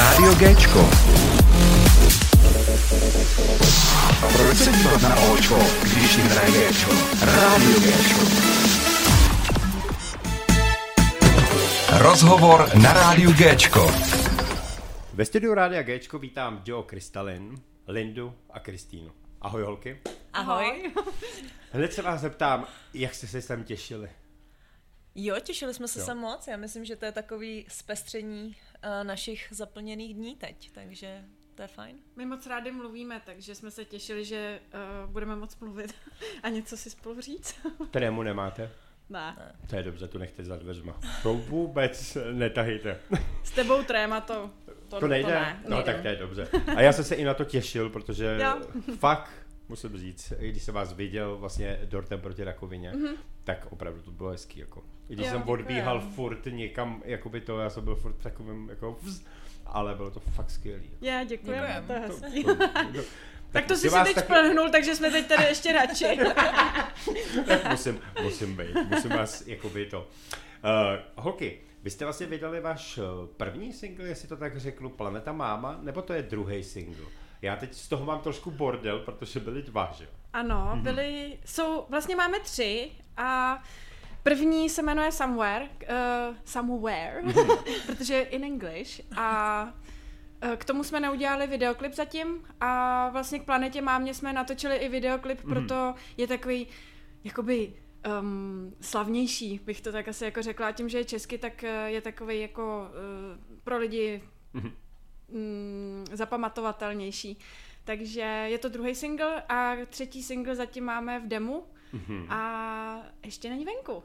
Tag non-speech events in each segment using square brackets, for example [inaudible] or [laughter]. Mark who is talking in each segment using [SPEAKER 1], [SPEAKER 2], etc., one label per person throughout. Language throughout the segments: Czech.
[SPEAKER 1] Rádio Géčko. Proč se dívat na Očko, když jim hraje Géčko? Rádio Géčko. Rozhovor na Rádiu Géčko.
[SPEAKER 2] Ve studiu Rádia Géčko vítám Joe Kristalin, Lindu a Kristýnu. Ahoj holky.
[SPEAKER 3] Ahoj.
[SPEAKER 2] Hned se vás zeptám, jak jste se sem těšili?
[SPEAKER 3] Jo, těšili jsme se
[SPEAKER 2] Jo.
[SPEAKER 3] sem moc. Já myslím, že to je takový zpestření uh, našich zaplněných dní teď, takže to je fajn.
[SPEAKER 4] My moc rádi mluvíme, takže jsme se těšili, že uh, budeme moc mluvit [laughs] a něco si spolu říct. [laughs]
[SPEAKER 2] Trému nemáte?
[SPEAKER 4] ne.
[SPEAKER 2] To je dobře, tu nechte za dveřma. To vůbec netahejte. [laughs]
[SPEAKER 4] S tebou tréma to, to,
[SPEAKER 2] To nejde?
[SPEAKER 4] To ne,
[SPEAKER 2] no
[SPEAKER 4] nejde.
[SPEAKER 2] tak to je dobře. A já jsem se i na to těšil, protože
[SPEAKER 4] Jo.
[SPEAKER 2] fakt, musím říct, i když jsem vás viděl vlastně dortem proti rakovině,
[SPEAKER 4] Mhm.
[SPEAKER 2] tak opravdu to bylo hezký. Jako. I když
[SPEAKER 4] Jo,
[SPEAKER 2] jsem odbíhal
[SPEAKER 4] děkujem.
[SPEAKER 2] furt někam, jakoby to, já jsem byl furt takovým, jako vz, ale bylo to fakt skvělý.
[SPEAKER 4] Je, děkujeme,
[SPEAKER 3] Děkujem.
[SPEAKER 4] to je
[SPEAKER 2] To, to, [laughs] to,
[SPEAKER 4] Tak to
[SPEAKER 2] musím
[SPEAKER 4] jsi si
[SPEAKER 2] vás
[SPEAKER 4] teď
[SPEAKER 2] taky-
[SPEAKER 4] plhnul, takže jsme teď tady ještě radši. [laughs] [laughs]
[SPEAKER 2] tak musím, musím být, musím vás jakoby to. Uh, holky, vy jste vlastně vydali váš eh, první single, jestli to tak řeknu, Planeta Máma, nebo to je druhý single? Já teď z toho mám trošku bordel, protože byly dva, že? jo?
[SPEAKER 4] Ano, byli, jsou, vlastně máme tři a první se jmenuje Somewhere, uh, Somewhere, [laughs] protože in English a eh, k tomu jsme neudělali videoklip zatím a vlastně k Planetě Mámě jsme natočili i videoklip, proto je takový jakoby um, slavnější, bych to tak asi jako řekla. A tím, že je česky, tak eh, je takový jako uh, pro lidi mm, zapamatovatelnější. Takže je to druhý single a třetí single zatím máme v demu a ještě není venku.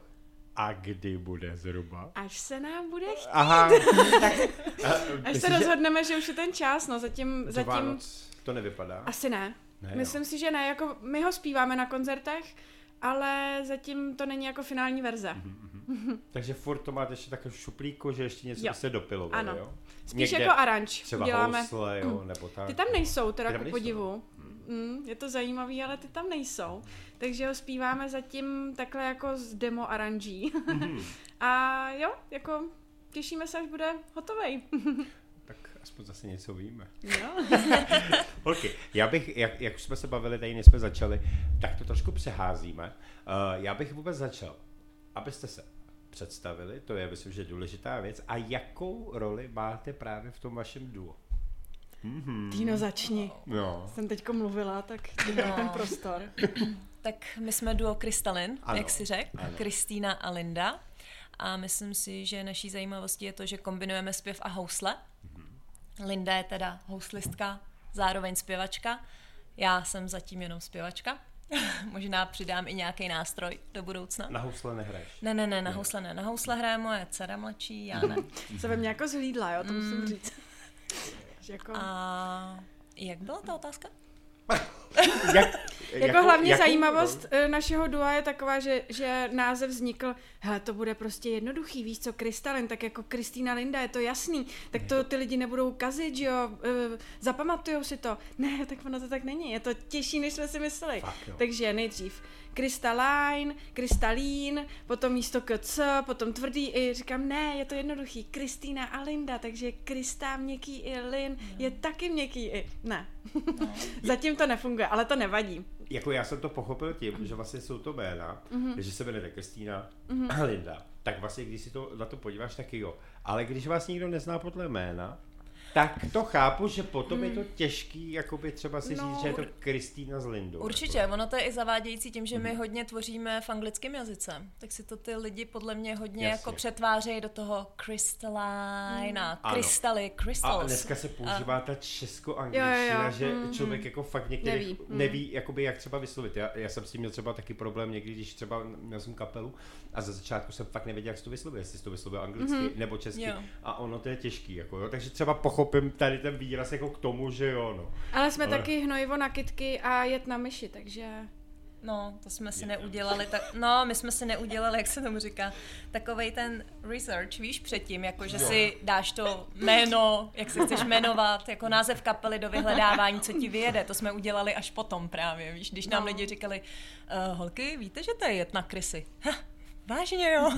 [SPEAKER 2] A kdy bude zhruba?
[SPEAKER 4] Až se nám bude chtít.
[SPEAKER 2] Aha, [laughs] tak, [laughs] a,
[SPEAKER 4] Až se rozhodneme, že už je ten čas, no zatím, zatím
[SPEAKER 2] Vánoc to nevypadá?
[SPEAKER 4] asi ne.
[SPEAKER 2] Ne, jo.
[SPEAKER 4] Myslím si, že ne, jako my ho zpíváme na koncertech, ale zatím to není jako finální verze.
[SPEAKER 2] Mhm. [laughs] Takže furt to máte ještě takové šuplíku, že ještě něco
[SPEAKER 4] Jo.
[SPEAKER 2] byste dopilovali,
[SPEAKER 4] Ano.
[SPEAKER 2] jo?
[SPEAKER 4] Spíš
[SPEAKER 2] Někde
[SPEAKER 4] jako aranž
[SPEAKER 2] Třeba
[SPEAKER 4] uděláme.
[SPEAKER 2] housle, jo, nebo tak.
[SPEAKER 4] Ty tam nejsou, teda ku podivu. Mm, je to zajímavý, ale ty tam nejsou. Takže ho zpíváme zatím takhle jako z demo aranží.
[SPEAKER 2] Mhm. [laughs]
[SPEAKER 4] A jo, jako těšíme se, až bude hotovej. [laughs]
[SPEAKER 2] Tak aspoň zase něco víme.
[SPEAKER 4] jo. [laughs]
[SPEAKER 2] Holky, já bych, jak, jak už jsme se bavili, tady než jsme začali, tak to trošku přeházíme. Uh, já bych vůbec začal, abyste se představili, to je myslím, že důležitá věc, a jakou roli máte právě v tom vašem duo?
[SPEAKER 4] Týno, začni.
[SPEAKER 2] No.
[SPEAKER 4] Jsem teďko mluvila, tak
[SPEAKER 3] No.
[SPEAKER 4] ten prostor. [clears throat]
[SPEAKER 3] Tak my jsme duo Krystalin,
[SPEAKER 2] Ano,
[SPEAKER 3] jak si řekl. Kristýna a Linda. A myslím si, že naší zajímavostí je to, že kombinujeme zpěv a housle. Linda je teda houslistka, zároveň zpěvačka. Já jsem zatím jenom zpěvačka. [laughs] Možná přidám i nějaký nástroj do budoucna.
[SPEAKER 2] Na housle nehraješ.
[SPEAKER 3] Ne, ne, ne, na housle ne. Na housle hraje moje dcera mladší, já ne. [laughs]
[SPEAKER 4] Se ve mně jako zhlídla, jo, to musím říct. [laughs] Jako.
[SPEAKER 3] A jak byla ta otázka? [laughs]
[SPEAKER 2] Jak, [laughs]
[SPEAKER 4] jako hlavní
[SPEAKER 2] jakou
[SPEAKER 4] zajímavost eh, našeho dua je taková, že, že název vznikl, hele, to bude prostě jednoduchý, víš co, Krystalin, tak jako Kristýna Linda, je to jasný, tak to ty lidi nebudou kazit, že jo, eh, zapamatujou si to. Ne, tak ono to tak není, je to těžší, než jsme si mysleli.
[SPEAKER 2] Fakt, jo.
[SPEAKER 4] Takže nejdřív Krystaline, Krystalín, potom místo KC, potom tvrdý i, říkám, ne, je to jednoduchý, Kristýna a Linda, takže Krista měkký i, Lin je taky měkký i. Ne, [laughs] zatím to nefunguje, ale to nevadí.
[SPEAKER 2] Jako já jsem to pochopil tím, že vlastně jsou to jména,
[SPEAKER 4] Mhm.
[SPEAKER 2] mm-hmm. že se jmenuje Kristýna a Linda. Tak vlastně, když si to na to podíváš, taky jo. Ale když vás nikdo nezná podle jména, tak to chápu, že potom je to těžký, jakoby třeba si
[SPEAKER 4] No,
[SPEAKER 2] říct, že je to Kristýna s Lindou.
[SPEAKER 3] Určitě,
[SPEAKER 2] Jako.
[SPEAKER 3] ono to je i zavádějící tím, že my
[SPEAKER 2] Mhm.
[SPEAKER 3] hodně tvoříme v anglickém jazyce, tak si to ty lidi podle mě hodně
[SPEAKER 2] Jasně.
[SPEAKER 3] jako přetvářejí do toho crystalline a
[SPEAKER 2] Ano.
[SPEAKER 3] krystaly,
[SPEAKER 2] A
[SPEAKER 3] crystals.
[SPEAKER 2] dneska se používá ta česko-angličtina,
[SPEAKER 4] Jo, jo, jo.
[SPEAKER 2] že
[SPEAKER 4] Mm,
[SPEAKER 2] člověk jako fakt některý
[SPEAKER 4] Neví,
[SPEAKER 2] neví,
[SPEAKER 4] mm.
[SPEAKER 2] neví jakoby jak třeba vyslovit. Já, já jsem s tím měl třeba taky problém někdy, když třeba měl jsem kapelu a za začátku jsem fakt nevěděl, jak se to vyslovuje, jestli to vyslovuje anglicky mm-hmm. nebo česky.
[SPEAKER 3] Jo.
[SPEAKER 2] A ono to je těžký, jako jo. Takže třeba pochopím tady ten výraz jako k tomu, že jo, no.
[SPEAKER 4] Ale jsme
[SPEAKER 2] Ale-
[SPEAKER 4] taky hnojivo na kytky a jet na myši, takže...
[SPEAKER 3] No, to jsme si neudělali, tak, no, my jsme si neudělali, jak se tomu říká, takovej ten research, víš, předtím, jako že si dáš to jméno, jak se chceš jmenovat, jako název kapely do vyhledávání, co ti vyjede, to jsme udělali až potom právě, víš, když nám
[SPEAKER 4] No.
[SPEAKER 3] lidi říkali, uh, holky, víte, že to je jet na krysy? Ha, vážně jo?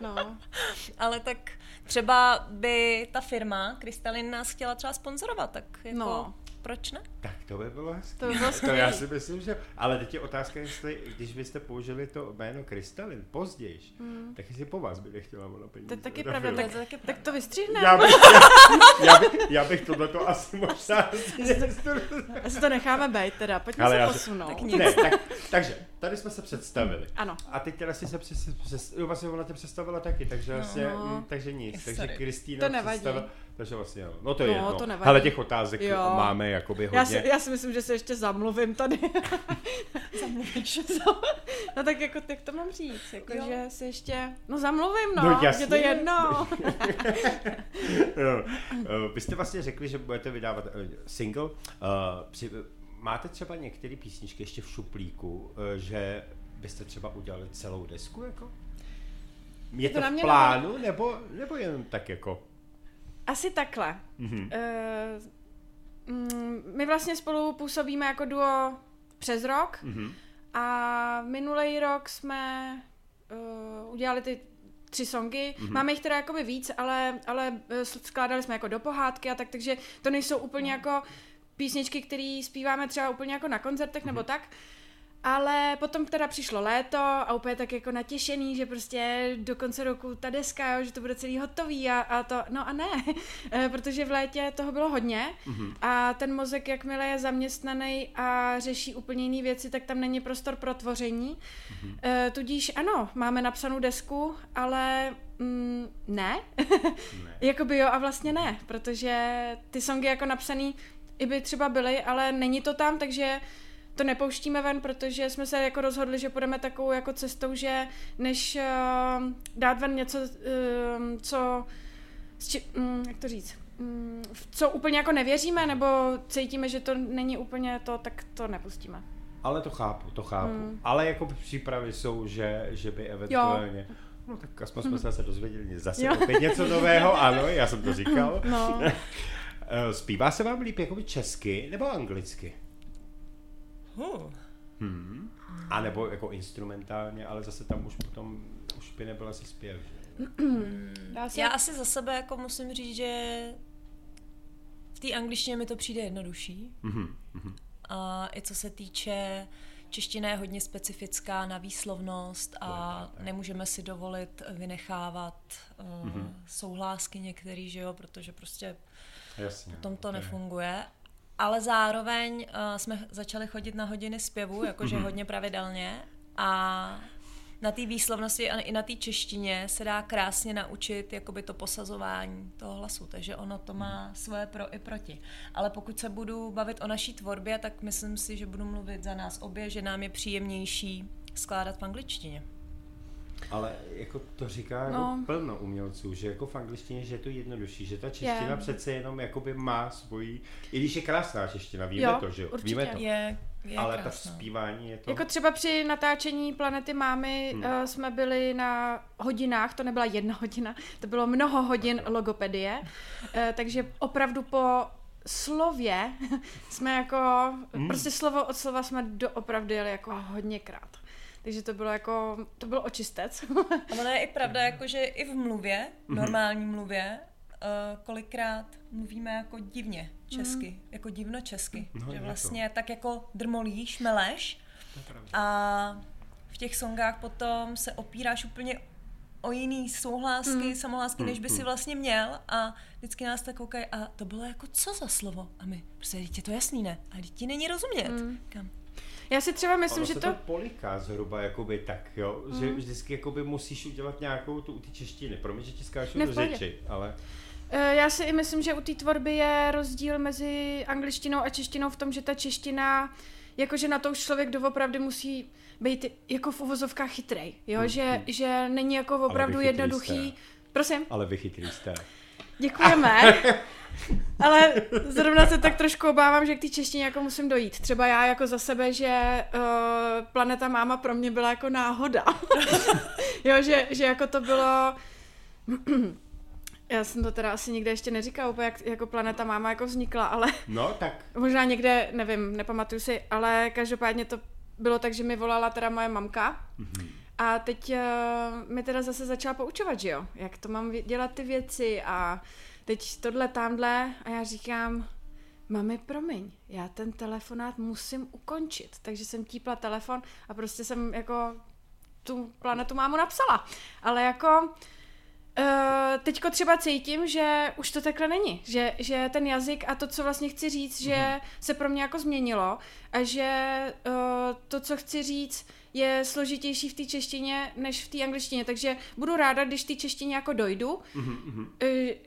[SPEAKER 4] No. [laughs]
[SPEAKER 3] Ale tak třeba by ta firma Krystalin nás chtěla třeba sponzorovat, tak jako
[SPEAKER 4] No.
[SPEAKER 3] Proč ne?
[SPEAKER 2] Tak to by bylo hezké.
[SPEAKER 4] To by bylo
[SPEAKER 2] to já si myslím, že... Ale teď je otázka, jestli, když byste použili to jméno Krystalin později, mm. tak jestli po vás by nechtěla ona peníze.
[SPEAKER 4] To je taky pravda, tak,
[SPEAKER 3] To taky
[SPEAKER 4] tak to vystřihneme.
[SPEAKER 2] Já bych, já, [laughs] já, bych, já bych tohleto asi možná... [laughs]
[SPEAKER 4] Asi to necháme být teda, pojďme
[SPEAKER 2] Ale
[SPEAKER 4] se posunout.
[SPEAKER 3] Tak nic.
[SPEAKER 2] ne, tak, takže, tady jsme se představili.
[SPEAKER 4] Ano.
[SPEAKER 2] A teď teda si se přes, přes, jo, vlastně ona tě představila taky, takže vlastně,
[SPEAKER 4] No.
[SPEAKER 2] mm, takže nic, takže. Kristýna
[SPEAKER 4] To nevadí.
[SPEAKER 2] představila, takže vlastně, no, no to je
[SPEAKER 4] No,
[SPEAKER 2] jedno.
[SPEAKER 4] to nevadí.
[SPEAKER 2] Ale těch otázek
[SPEAKER 4] Jo.
[SPEAKER 2] máme jakoby hodně.
[SPEAKER 4] Já si, já si myslím, že se ještě zamluvím tady. [laughs]
[SPEAKER 3] Zamluvíš. [laughs]
[SPEAKER 4] no tak jako, jak to mám říct? Jako,
[SPEAKER 3] Jo.
[SPEAKER 4] že si ještě, no zamluvím no,
[SPEAKER 2] No,
[SPEAKER 4] je
[SPEAKER 2] jasně.
[SPEAKER 4] to jedno. [laughs]
[SPEAKER 2] Jo. Eh, Vy jste vlastně řekli, že budete vydávat eh, single. Eh, při- Máte třeba některé písničky ještě v šuplíku, eh, že byste třeba udělali celou desku? Jako? Je
[SPEAKER 4] To
[SPEAKER 2] to
[SPEAKER 4] na
[SPEAKER 2] v
[SPEAKER 4] mě
[SPEAKER 2] plánu, nebo, nebo jen tak jako?
[SPEAKER 4] Asi takhle.
[SPEAKER 2] Mhm.
[SPEAKER 4] Uh, my vlastně spolu působíme jako duo přes rok
[SPEAKER 2] Mhm.
[SPEAKER 4] a minulý rok jsme uh, udělali ty tři songy.
[SPEAKER 2] Mhm.
[SPEAKER 4] Mm-hmm. Máme jich teda jakoby víc, ale, ale eh, skládali jsme jako do pohádky a tak, takže to nejsou úplně jako písničky, které zpíváme třeba úplně jako na koncertech nebo tak. Ale potom teda přišlo léto a úplně tak jako natěšený, že prostě do konce roku ta deska, jo, že to bude celý hotový a, a to, no a ne, [laughs] Eh, protože v létě toho bylo hodně a ten mozek, jakmile je zaměstnaný a řeší úplně jiné věci, tak tam není prostor pro tvoření. Eh, Tudíž ano, máme napsanou desku, ale mm, ne.
[SPEAKER 2] Ne. [laughs]
[SPEAKER 4] Jakoby jo a vlastně ne, protože ty songy jako napsaný i by třeba byly, ale není to tam, takže to nepouštíme ven, protože jsme se jako rozhodli, že půjdeme takovou jako cestou, že než uh, dát ven něco, uh, co, či, um, jak to říct, um, co úplně jako nevěříme, nebo cítíme, že to není úplně to, tak to nepustíme.
[SPEAKER 2] Ale to chápu, to chápu.
[SPEAKER 4] Hmm.
[SPEAKER 2] Ale jako přípravy jsou, že, že by eventuálně... No tak aspoň jsme se zase dozvěděli zase
[SPEAKER 4] Jo.
[SPEAKER 2] opět něco nového, ano, já jsem to říkal. [laughs]
[SPEAKER 4] No, [laughs]
[SPEAKER 2] Eh, Zpívá se vám líp jakoby česky nebo anglicky?
[SPEAKER 3] Uh.
[SPEAKER 2] Hmm. A nebo jako instrumentálně, ale zase tam už potom už by nebyl asi zpěv. Že?
[SPEAKER 4] dá se...
[SPEAKER 3] Já asi za sebe jako musím říct, že v té angličtině mi to přijde jednodušší.
[SPEAKER 2] Mhm, mhm.
[SPEAKER 3] A i co se týče čeština je hodně specifická na výslovnost a nemůžeme si dovolit vynechávat uh,
[SPEAKER 2] Mhm.
[SPEAKER 3] souhlásky některý, že jo, protože prostě
[SPEAKER 2] Jasně.
[SPEAKER 3] potom to
[SPEAKER 2] je-
[SPEAKER 3] nefunguje. Ale zároveň uh, jsme začali chodit na hodiny zpěvu, jakože
[SPEAKER 2] Mhm.
[SPEAKER 3] hodně pravidelně a na té výslovnosti a i na té češtině se dá krásně naučit jakoby to posazování toho hlasu, takže ono to má svoje pro i proti. Ale pokud se budu bavit o naší tvorbě, tak myslím si, že budu mluvit za nás obě, že nám je příjemnější skládat v angličtině.
[SPEAKER 2] Ale jako to říká jako
[SPEAKER 4] No.
[SPEAKER 2] plno umělců, že jako v angličtině, že je to jednodušší, že ta čeština
[SPEAKER 4] Je.
[SPEAKER 2] přece jenom jakoby má svoji, i když je krásná čeština, víme
[SPEAKER 4] Jo,
[SPEAKER 2] to, že jo,
[SPEAKER 4] určitě.
[SPEAKER 2] víme to.
[SPEAKER 3] Je, je
[SPEAKER 2] ale ta
[SPEAKER 3] krásná.
[SPEAKER 2] zpívání je to...
[SPEAKER 4] Jako třeba při natáčení Planety Mámy
[SPEAKER 2] Hmm.
[SPEAKER 4] uh, jsme byli na hodinách, to nebyla jedna [laughs] hodina, to bylo mnoho hodin logopedie, uh, takže opravdu po slově [laughs] jsme jako,
[SPEAKER 2] hmm.
[SPEAKER 4] prostě slovo od slova jsme doopravdy jeli jako hodněkrát. Takže to bylo jako, to byl očistec.
[SPEAKER 3] A ono je i pravda, jako, že i v mluvě,
[SPEAKER 2] Mhm.
[SPEAKER 3] normální mluvě, uh, kolikrát mluvíme jako divně česky, jako divno česky.
[SPEAKER 2] No, je
[SPEAKER 3] že
[SPEAKER 2] to.
[SPEAKER 3] vlastně tak jako drmolíš, meleš a v těch songách potom se opíráš úplně o jiný souhlásky,
[SPEAKER 4] Hmm.
[SPEAKER 3] samohlásky, než by si vlastně měl a vždycky nás tak koukají a to bylo jako co za slovo? A my, prostě je to jasný, ne? A ti není rozumět.
[SPEAKER 4] Hmm.
[SPEAKER 3] Kam?
[SPEAKER 4] Já si třeba myslím,
[SPEAKER 2] ono
[SPEAKER 4] že to...
[SPEAKER 2] to poliká zhruba jakoby tak, jo, že
[SPEAKER 4] Mm.
[SPEAKER 2] vždycky jakoby musíš udělat nějakou tu u té češtiny. Promiň, že ti skáču do řeči, ale
[SPEAKER 4] Eh, Já si i myslím, že u té tvorby je rozdíl mezi angličtinou a češtinou v tom, že ta čeština, jakože na to už člověk doopravdy musí být jako v uvozovkách chytrej, jo?
[SPEAKER 2] Hmm,
[SPEAKER 4] Že, že není jako opravdu jednoduchý.
[SPEAKER 2] jste.
[SPEAKER 4] Prosím,
[SPEAKER 2] ale vy chytrý jste.
[SPEAKER 4] děkujeme. [laughs] Ale zrovna se tak trošku obávám, že k té češtině jako musím dojít. Třeba já jako za sebe, že uh, Planeta Máma pro mě byla jako náhoda. [laughs] jo, že, že jako to bylo... [clears throat] Já jsem to teda asi nikde ještě neříkala úplně, jak jako Planeta Máma jako vznikla, ale
[SPEAKER 2] No, tak [laughs]
[SPEAKER 4] možná někde, nevím, nepamatuju si, ale každopádně to bylo tak, že mi volala teda moje mamka
[SPEAKER 2] Mhm.
[SPEAKER 4] A teď uh, mi teda zase začala poučovat, že jo, jak to mám dělat ty věci a teď tohle tamhle a já říkám, mami, promiň, já ten telefonát musím ukončit. Takže jsem típla telefon a prostě jsem jako tu planetu mámu napsala. Ale jako Uh, teďko třeba cítím, že už to takhle není, že, že ten jazyk a to, co vlastně chci říct, mm-hmm. že se pro mě jako změnilo a že uh, to, co chci říct, je složitější v té češtině než v té angličtině, takže budu ráda, když v té češtině jako dojdu, mm-hmm.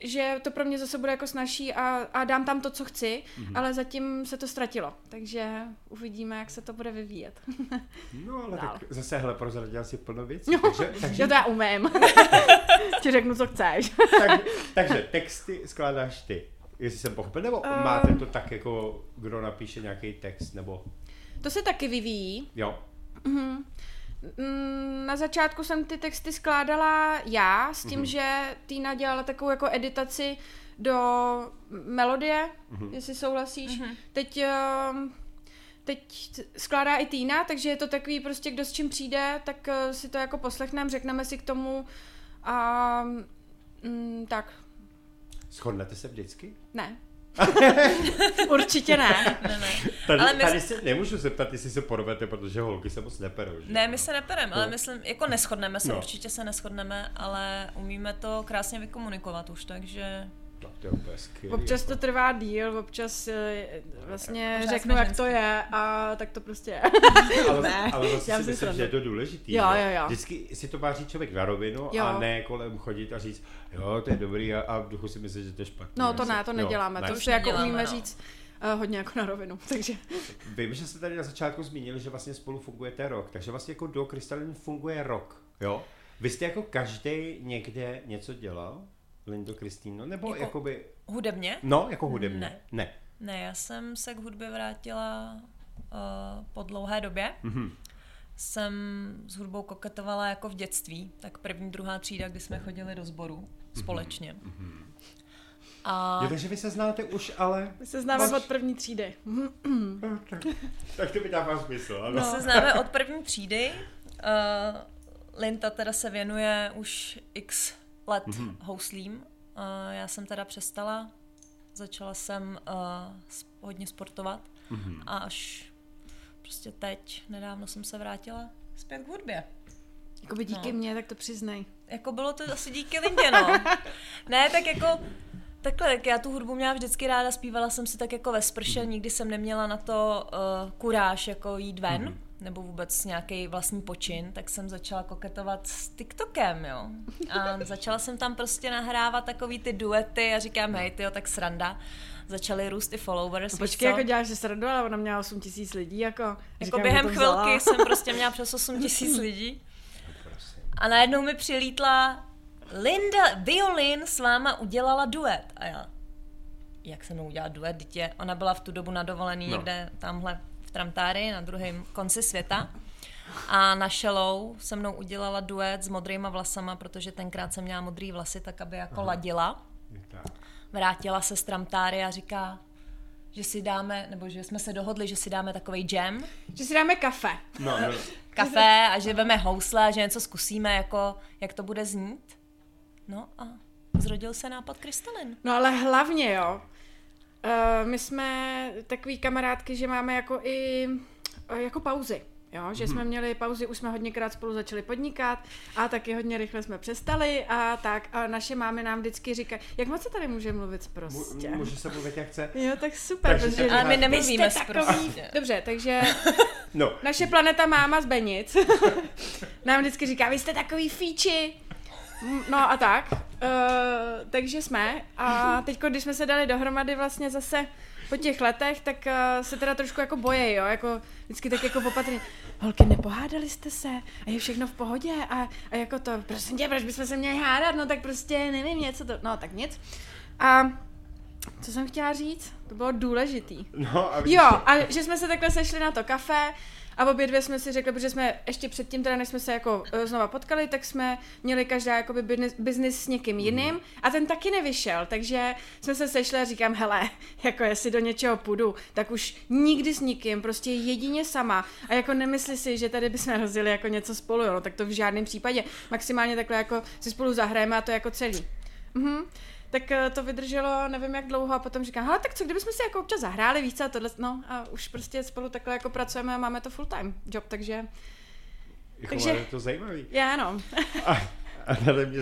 [SPEAKER 4] že to pro mě zase bude jako snažší a, a dám tam to, co chci, mm-hmm. ale zatím se to ztratilo, takže uvidíme, jak se to bude vyvíjet. [laughs]
[SPEAKER 2] no ale Dál. tak zase, hele, prozradila si plno věcí, no, takže, [laughs] takže...
[SPEAKER 4] Já to já umím. [laughs] Ti řeknu, co chceš.
[SPEAKER 2] tak, takže texty skládáš ty, jestli jsem pochopil, nebo uh... máte to tak jako, kdo napíše nějaký text, nebo...
[SPEAKER 4] To se taky vyvíjí.
[SPEAKER 2] Jo.
[SPEAKER 4] Mm-hmm. Na začátku jsem ty texty skládala já, s tím, mm-hmm. že Týna dělala takovou jako editaci do melodie, mm-hmm. jestli souhlasíš. Mm-hmm. Teď, ehm, teď skládá i Týna, takže je to takový prostě, kdo s čím přijde, tak eh, si to jako poslechneme, řekneme si k tomu a mm, tak.
[SPEAKER 2] Shodnete se vždycky?
[SPEAKER 4] Ne. [laughs] Určitě ne.
[SPEAKER 3] ne, ne.
[SPEAKER 2] Tady, ale my... tady se nemůžu zeptat, jestli se porvete, protože holky se moc neperou. Že?
[SPEAKER 3] Ne, my se nepereme, no. ale myslím, jako neschodneme se, no. určitě se neschodneme, ale umíme to krásně vykomunikovat už, takže
[SPEAKER 2] tak to je úplně skvělý,
[SPEAKER 4] občas jako. to trvá díl, občas eh, vlastně Pořád řeknu, jak to je a tak to prostě je. [laughs]
[SPEAKER 2] ale, ne, ale vlastně si myslím, že je to důležitý.
[SPEAKER 4] Jo, jo, jo.
[SPEAKER 2] Vždycky si to váží člověk na rovinu jo. a ne kolem chodit a říct, jo, to je dobrý a, a v duchu si myslí, že to je špatné.
[SPEAKER 4] No to ne, to neděláme, jo, to už jako umíme no. říct uh, hodně jako na rovinu, [laughs] takže...
[SPEAKER 2] Vím, že jste tady na začátku zmínili, že vlastně spolu fungujete rok, takže vlastně jako do Krystalin funguje rok, jo? Vy jste jako každý někde něco dělal? Lindo Kristýno, nebo jako jakoby...
[SPEAKER 3] Hudebně?
[SPEAKER 2] No, jako hudebně.
[SPEAKER 3] Ne.
[SPEAKER 2] ne.
[SPEAKER 3] Ne, já jsem se k hudbě vrátila uh, po dlouhé době. Mm-hmm. Jsem s hudbou koketovala jako v dětství, tak první, druhá třída, kdy jsme chodili do sboru mm-hmm. společně. Mm-hmm.
[SPEAKER 2] A... Jo, takže vy se znáte už, ale...
[SPEAKER 4] My se známe Vaš... od první třídy.
[SPEAKER 2] tak, tak to by dává smysl, ano.
[SPEAKER 3] My se známe od první třídy. Uh, Linta teda se věnuje už x let mm-hmm. houslím. Uh, já jsem teda přestala, začala jsem uh, hodně sportovat mm-hmm. a až prostě teď, nedávno jsem se vrátila zpět k hudbě.
[SPEAKER 4] Jakoby díky no. mně, tak to přiznej.
[SPEAKER 3] Jako bylo to asi díky Lindě, no. [laughs] ne, tak jako Takhle, tak já tu hudbu měla vždycky ráda, zpívala jsem si tak jako ve sprše, mm. nikdy jsem neměla na to uh, kuráž jako jít ven. Mm nebo vůbec nějaký vlastní počin, tak jsem začala koketovat s TikTokem, jo. A začala jsem tam prostě nahrávat takový ty duety a říkám, hej, tyjo, tak sranda. Začaly růst i followers.
[SPEAKER 4] No počkej, jako děláš si srandu, ale ona měla 8 tisíc lidí, jako...
[SPEAKER 3] Jako říkám, během chvilky [laughs] jsem prostě měla přes 8 tisíc lidí. A najednou mi přilítla Linda Violin s váma udělala duet. A já, jak se mnou udělat duet, dítě? Ona byla v tu dobu na dovolený no. někde tamhle Tramtáry na druhém konci světa. A na Shallow se mnou udělala duet s modrýma vlasama, protože tenkrát jsem měla modrý vlasy, tak aby jako Aha. ladila. Vrátila se z Tramtáry a říká, že si dáme, nebo že jsme se dohodli, že si dáme takový jam.
[SPEAKER 4] Že si dáme kafe.
[SPEAKER 2] No, no. [laughs]
[SPEAKER 3] kafe a že veme housle a že něco zkusíme, jako, jak to bude znít. No a zrodil se nápad Krystalin.
[SPEAKER 4] No ale hlavně jo, Uh, my jsme takový kamarádky, že máme jako i uh, jako pauzy. Jo, že hmm. jsme měli pauzy, už jsme hodněkrát spolu začali podnikat a taky hodně rychle jsme přestali a tak a naše mámy nám vždycky říkají, jak moc se tady může mluvit prostě.
[SPEAKER 2] Může se mluvit jak chce.
[SPEAKER 4] Jo, tak super.
[SPEAKER 3] Takže protože, ale my nemluvíme takový,
[SPEAKER 4] Dobře, takže no. naše planeta máma z Benic [laughs] nám vždycky říká, vy jste takový fíči, No a tak. Uh, takže jsme. A teď, když jsme se dali dohromady vlastně zase po těch letech, tak uh, se teda trošku jako boje, jo, jako vždycky tak jako opatrně. Holky, nepohádali jste se a je všechno v pohodě a, a jako to, prosím tě, proč bychom se měli hádat, no tak prostě nevím, něco to, no tak nic. A Co jsem chtěla říct? To bylo důležitý.
[SPEAKER 2] No a
[SPEAKER 4] Jo, a že jsme se takhle sešli na to kafe a obě dvě jsme si řekli, protože jsme ještě předtím, teda než jsme se jako eh, znova potkali, tak jsme měli každá jakoby business, business s někým jiným a ten taky nevyšel, takže jsme se sešli a říkám, hele, [laughs] jako jestli do něčeho půjdu, tak už nikdy s nikým, prostě jedině sama a jako nemysli si, že tady bychom [laughs] rozjeli jako něco spolu, jo, no, tak to v žádném případě, maximálně takhle jako si spolu zahrajeme a to jako celý. Mhm. Tak eh, to vydrželo nevím jak dlouho a potom říkám, hele, tak co kdybychom si jako občas zahráli více a tohle, no a už prostě spolu takhle jako pracujeme a máme to full time job, takže
[SPEAKER 2] Jako,
[SPEAKER 4] takže-
[SPEAKER 2] je to zajímavý.
[SPEAKER 4] já no.
[SPEAKER 2] A, a tady mě,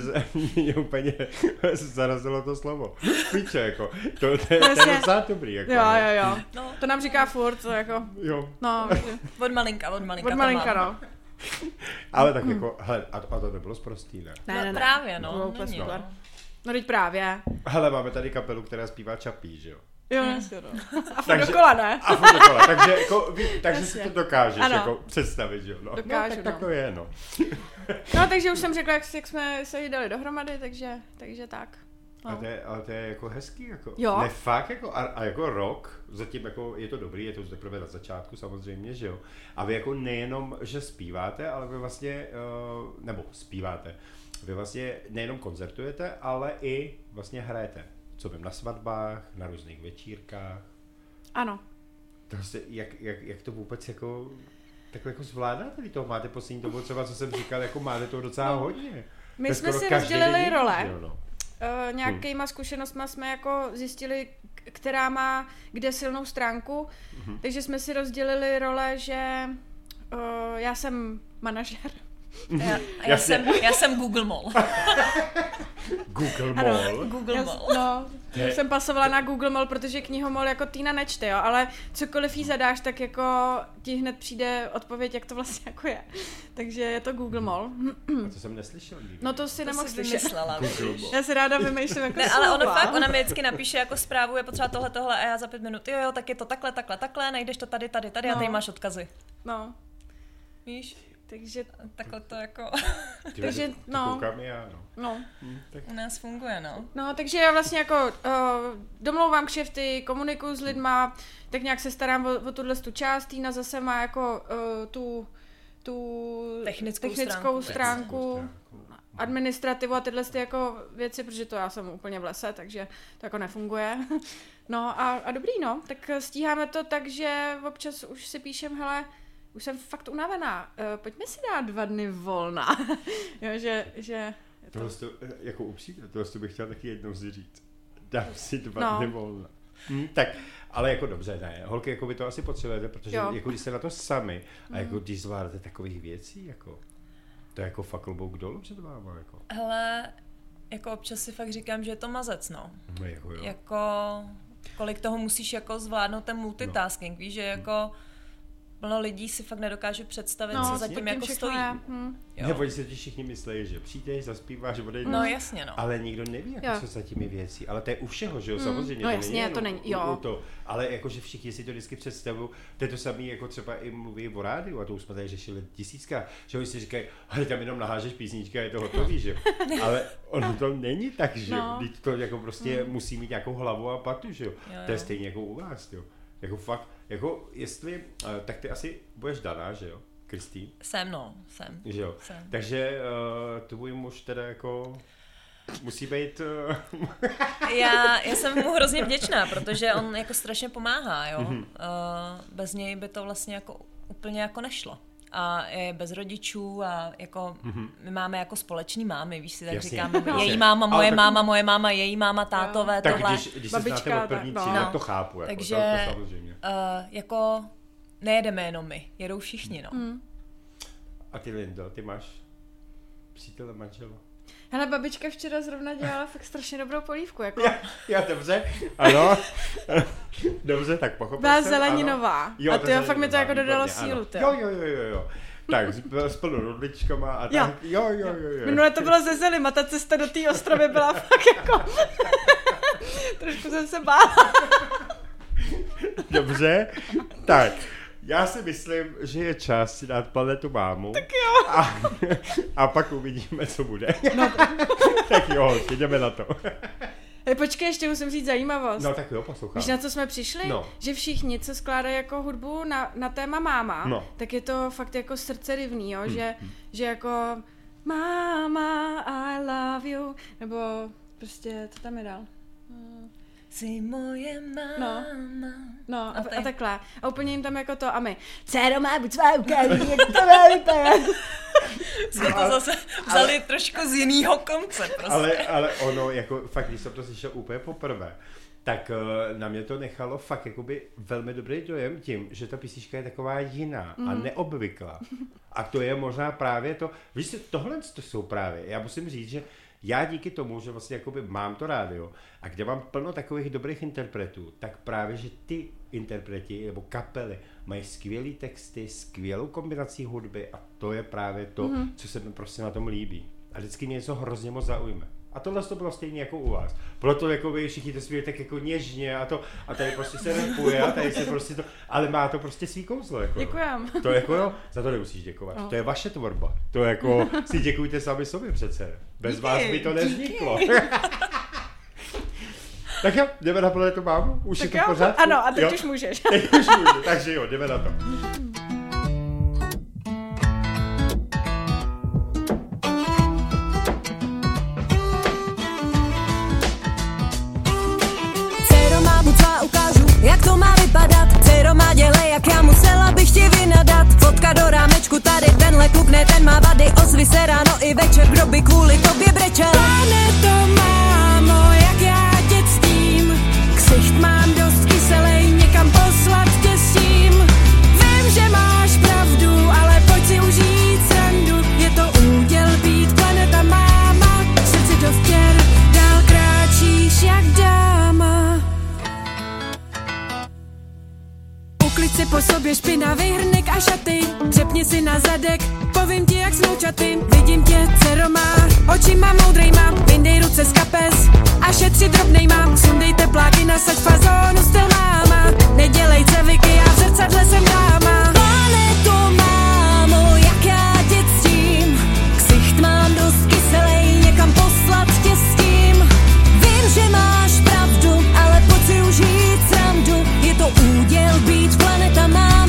[SPEAKER 2] mě úplně [laughs] zarazilo to slovo. Píče, jako. To, to, je- to je docela dobrý, jako.
[SPEAKER 4] Jo,
[SPEAKER 2] no.
[SPEAKER 4] jo, jo.
[SPEAKER 3] No,
[SPEAKER 4] To nám říká furt, to jako,
[SPEAKER 2] jo.
[SPEAKER 4] no,
[SPEAKER 3] od malinka, od malinka.
[SPEAKER 4] od
[SPEAKER 3] to
[SPEAKER 4] malinka, no.
[SPEAKER 2] Ale tak jako, hele, a, a to nebylo zprostý, ne?
[SPEAKER 4] Ne,
[SPEAKER 3] no,
[SPEAKER 4] ne, ne.
[SPEAKER 3] právě,
[SPEAKER 4] To
[SPEAKER 3] no.
[SPEAKER 4] bylo úplně
[SPEAKER 3] není,
[SPEAKER 4] super.
[SPEAKER 3] no.
[SPEAKER 4] No teď právě.
[SPEAKER 2] Hele, máme tady kapelu, která zpívá Čapí, že jo?
[SPEAKER 4] Jo, jasně, no. A furt
[SPEAKER 2] Takže-
[SPEAKER 4] dokola, ne?
[SPEAKER 2] A furt dokola, takže, jako, takže si to dokážeš
[SPEAKER 4] Ano.
[SPEAKER 2] jako představit, že jo? No,
[SPEAKER 4] Dokážu,
[SPEAKER 2] no, tak,
[SPEAKER 4] no.
[SPEAKER 2] tak to je, no.
[SPEAKER 4] No, takže už jsem řekla, jak, jak jsme se jí dali dohromady, takže, takže tak.
[SPEAKER 2] A
[SPEAKER 4] No.
[SPEAKER 2] to je, ale to je jako hezký, jako.
[SPEAKER 4] Jo.
[SPEAKER 2] Ne, fakt, jako, a, a jako rok, zatím jako je to dobrý, je to teprve na začátku samozřejmě, že jo. A vy jako nejenom, že zpíváte, ale vy vlastně, uh, nebo zpíváte, vy vlastně nejenom koncertujete, ale i vlastně hrajete. Co vím, na svatbách, na různých večírkách.
[SPEAKER 4] Ano.
[SPEAKER 2] To se, jak, jak, jak, to vůbec jako takhle jako zvládáte, vy toho máte poslední dobu, třeba co jsem říkal, jako máte toho docela
[SPEAKER 4] No.
[SPEAKER 2] hodně.
[SPEAKER 4] My
[SPEAKER 2] To
[SPEAKER 4] jsme si rozdělili role.
[SPEAKER 2] jo, no.
[SPEAKER 4] Uh, nějakýma zkušenostma jsme jako zjistili, která má kde silnou stránku,
[SPEAKER 2] Mhm.
[SPEAKER 4] takže jsme si rozdělili role, že uh, já jsem manažer.
[SPEAKER 3] Já, já, jsem, já jsem Google Mall. [laughs]
[SPEAKER 2] Google
[SPEAKER 4] Ano.
[SPEAKER 2] Mall.
[SPEAKER 3] Google
[SPEAKER 4] Já,
[SPEAKER 3] Mall.
[SPEAKER 4] no,
[SPEAKER 2] Je-
[SPEAKER 4] jsem pasovala na Google Mall, protože knihomol jako Týna nečte, jo, ale cokoliv jí zadáš, tak jako ti hned přijde odpověď, jak to vlastně jako je. Takže je to Google Mall.
[SPEAKER 2] A to jsem neslyšel nikdy.
[SPEAKER 4] No to si
[SPEAKER 3] To
[SPEAKER 4] nemohl slyšet. Já si ráda vymýšlím jako
[SPEAKER 3] Ne, ale ona
[SPEAKER 4] slova.
[SPEAKER 3] fakt, ona mi vždycky napíše jako zprávu, je potřeba tohle, tohle a já za pět minut, jo, jo, tak je to takhle, takhle, takhle, najdeš to tady, tady, tady a tady
[SPEAKER 4] No.
[SPEAKER 3] máš odkazy.
[SPEAKER 4] No,
[SPEAKER 3] Víš?
[SPEAKER 4] Takže,
[SPEAKER 3] Takhle to jako
[SPEAKER 2] Ty [laughs]
[SPEAKER 4] takže,
[SPEAKER 2] to
[SPEAKER 4] no.
[SPEAKER 2] Já, no.
[SPEAKER 4] no.
[SPEAKER 2] Hm, tak
[SPEAKER 3] u nás funguje, no.
[SPEAKER 4] No, takže já vlastně jako uh, domlouvám kšefty, komunikuju s lidma, tak nějak se starám o, o tuhle tu část. Týna zase má jako uh, tu, tu
[SPEAKER 3] Technickou
[SPEAKER 4] technickou
[SPEAKER 3] stránku.
[SPEAKER 4] stránku, administrativu a tyhle ty jako věci, protože to já jsem úplně v lese, takže to jako nefunguje. [laughs] No a, a dobrý, no, tak stíháme to tak, že občas už si píšem, hele, už jsem fakt unavená, uh, pojďme si dát dva dny volna. [laughs] jo, že, že je to...
[SPEAKER 2] Tohle to, jako upřímně, tohle to bych chtěl taky jednou si říct. Dám si dva
[SPEAKER 4] No.
[SPEAKER 2] dny volna. Hm, tak, ale jako dobře, ne, holky, jako vy to asi potřebujete, protože
[SPEAKER 4] Jo.
[SPEAKER 2] jako když jste na to sami a jako když zvládáte takových věcí, jako to je jako fakt klobouk dolů před váma, jako.
[SPEAKER 3] Hele, jako občas si fakt říkám, že je to mazec, no.
[SPEAKER 2] No, jako jo.
[SPEAKER 3] Jako, kolik toho musíš jako zvládnout ten multitasking, víš, že jako plno lidí si fakt nedokáže představit, co
[SPEAKER 4] co
[SPEAKER 3] zatím
[SPEAKER 4] tím
[SPEAKER 3] jako stojí.
[SPEAKER 4] je. Hm.
[SPEAKER 3] Jo.
[SPEAKER 2] Nebo si ti všichni myslí, že přijdeš, zaspíváš, odejdeš.
[SPEAKER 3] No jasně, no.
[SPEAKER 2] Ale nikdo neví, jako
[SPEAKER 4] Jo.
[SPEAKER 2] co za těmi věcí. Ale to je u všeho, že jo, samozřejmě.
[SPEAKER 4] No
[SPEAKER 2] to
[SPEAKER 4] jasně,
[SPEAKER 2] není
[SPEAKER 4] to není- jo.
[SPEAKER 2] u To. Ale jakože všichni si to vždycky představují. To je to samé, jako třeba i mluví o rádiu, a to už jsme tady řešili tisícka, že oni si říkají, hele, tam jenom nahážeš písnička a je to hotový, že jo. [laughs] Ale ono to není tak, že jo.
[SPEAKER 4] No.
[SPEAKER 2] To jako prostě musí mít nějakou hlavu a patu, že jo.
[SPEAKER 3] Jo,
[SPEAKER 2] To je
[SPEAKER 3] jo.
[SPEAKER 2] stejně jako u vás, jo. Jako fakt, jako jestli, eh, tak ty asi budeš daná, že jo, Kristýn?
[SPEAKER 3] Jsem, no, jsem.
[SPEAKER 2] Že jo.
[SPEAKER 3] Jsem.
[SPEAKER 2] Takže uh, tvůj muž teda jako musí být... Uh, [laughs]
[SPEAKER 3] Já, já jsem mu hrozně vděčná, protože on jako strašně pomáhá, jo.
[SPEAKER 2] Mhm.
[SPEAKER 3] Uh, bez něj by to vlastně jako úplně jako nešlo. A je bez rodičů a jako my máme jako společný mámy, víš si, tak.
[SPEAKER 2] Jasně,
[SPEAKER 3] říkáme,
[SPEAKER 2] jasně.
[SPEAKER 3] její máma, moje
[SPEAKER 2] tak-
[SPEAKER 3] máma, moje máma, její máma, tátové,
[SPEAKER 2] tak
[SPEAKER 3] tohle.
[SPEAKER 2] když, když se znáte od první
[SPEAKER 4] tak,
[SPEAKER 2] třídy,
[SPEAKER 4] no.
[SPEAKER 2] tak to chápu. Jako,
[SPEAKER 3] Takže
[SPEAKER 2] to, to samozřejmě.
[SPEAKER 3] uh, jako nejedeme jenom my, jedou všichni, no.
[SPEAKER 4] Hmm.
[SPEAKER 2] A ty Lindo, ty máš přítele manžela?
[SPEAKER 4] Hele, babička včera zrovna dělala fakt strašně dobrou polívku, jako
[SPEAKER 2] Já, já dobře, ano. [laughs] dobře, tak pochopil
[SPEAKER 4] byla
[SPEAKER 2] jsem,
[SPEAKER 4] zeleninová.
[SPEAKER 2] Ano. Jo,
[SPEAKER 4] a ty jo, fakt mi to jako dodalo
[SPEAKER 2] výborně,
[SPEAKER 4] sílu,
[SPEAKER 2] ano. Jo, jo, jo, jo, jo. Tak, s, plnou rodličkama a
[SPEAKER 4] Jo.
[SPEAKER 2] tak. Jo, jo, jo, jo.
[SPEAKER 4] Minule to bylo ze Zelim a ta cesta do té ostrovy byla [laughs] fakt jako... [laughs] Trošku jsem se bála.
[SPEAKER 2] Dobře, tak. Já si myslím, že je čas si dát planetu mámu. Tak jo. A, a pak uvidíme, co bude. No. [laughs] tak jo, jdeme na to.
[SPEAKER 4] Hej, počkej, ještě musím říct zajímavost.
[SPEAKER 2] No tak jo, poslouchám.
[SPEAKER 4] Víš, na co jsme přišli?
[SPEAKER 2] No.
[SPEAKER 4] Že všichni, co skládají jako hudbu na, na téma máma,
[SPEAKER 2] No.
[SPEAKER 4] tak je to fakt jako srdce rivný, jo?
[SPEAKER 2] Hmm,
[SPEAKER 4] Že, že jako Mama, I love you, nebo prostě, co tam je dál?
[SPEAKER 3] Jsi moje máma.
[SPEAKER 4] No, a,
[SPEAKER 3] A
[SPEAKER 4] a, a takhle. A úplně jim tam jako to, a my, dcero má buď svá ukáží, jak to [laughs] má vypadat.
[SPEAKER 3] Jsme to zase vzali trošku z jiného konce prostě.
[SPEAKER 2] Ale, ale ono, jako fakt, když jsem to slyšel úplně poprvé, tak uh, na mě to nechalo fakt jakoby velmi dobrý dojem tím, že ta písnička je taková jiná mm. a neobvyklá. A to je možná právě to, víš, tohle to jsou právě, já musím říct, že já díky tomu, že vlastně jakoby mám to rádio a kde mám plno takových dobrých interpretů, tak právě, že ty interpreti nebo kapely mají skvělé texty, skvělou kombinací hudby a to je právě to, mm-hmm. co se mi prostě na tom líbí. A vždycky mě něco hrozně moc zaujme. A tohle to bylo stejně jako u vás. Proto jako vy všichni to zpívají tak jako něžně a to, a tady prostě se repuje a tady se prostě to, ale má to prostě svý kouzlo. Jako.
[SPEAKER 4] Děkujem.
[SPEAKER 2] To jako jo, za to nemusíš děkovat.
[SPEAKER 4] No.
[SPEAKER 2] To je vaše tvorba. To jako si děkujte sami sobě přece. Bez
[SPEAKER 3] Díky,
[SPEAKER 2] vás by to nevzniklo. [laughs] tak jo, jdeme na planetu mámu? Už je
[SPEAKER 4] Tak
[SPEAKER 2] to v
[SPEAKER 4] jo,
[SPEAKER 2] pořádku?
[SPEAKER 4] ano, a teď
[SPEAKER 2] jo?
[SPEAKER 4] už můžeš. [laughs]
[SPEAKER 2] Teď už můžu, takže jo, jdeme na to. [laughs]
[SPEAKER 5] do rámečku, tady tenhle kluk, ne ten má vady Ozvi se ráno i večer, kdo by kvůli tobě brečel. Planeto mámo, jak já tě ctím Ksicht mám dost kyselej, někam poslat tě s tím Vím, že máš pravdu, ale pojď si užít srandu. Je to úděl být planeta máma srdci dost děr, dál kráčíš jak dáma. Uklid si po sobě špinavý hrnek a šaty Řepni si na zadek, povím ti jak sloučaty Vidím tě, dcero má, očima moudrejma Vyndej ruce z kapes a šetři drobnejma Sundej tepláky, nasaď fazónu, styl máma Nedělej ceviky, já v zrcadle jsem dáma. Mám poslat tě s tím. Vím, že máš pravdu, ale Je to úděl být planeta máma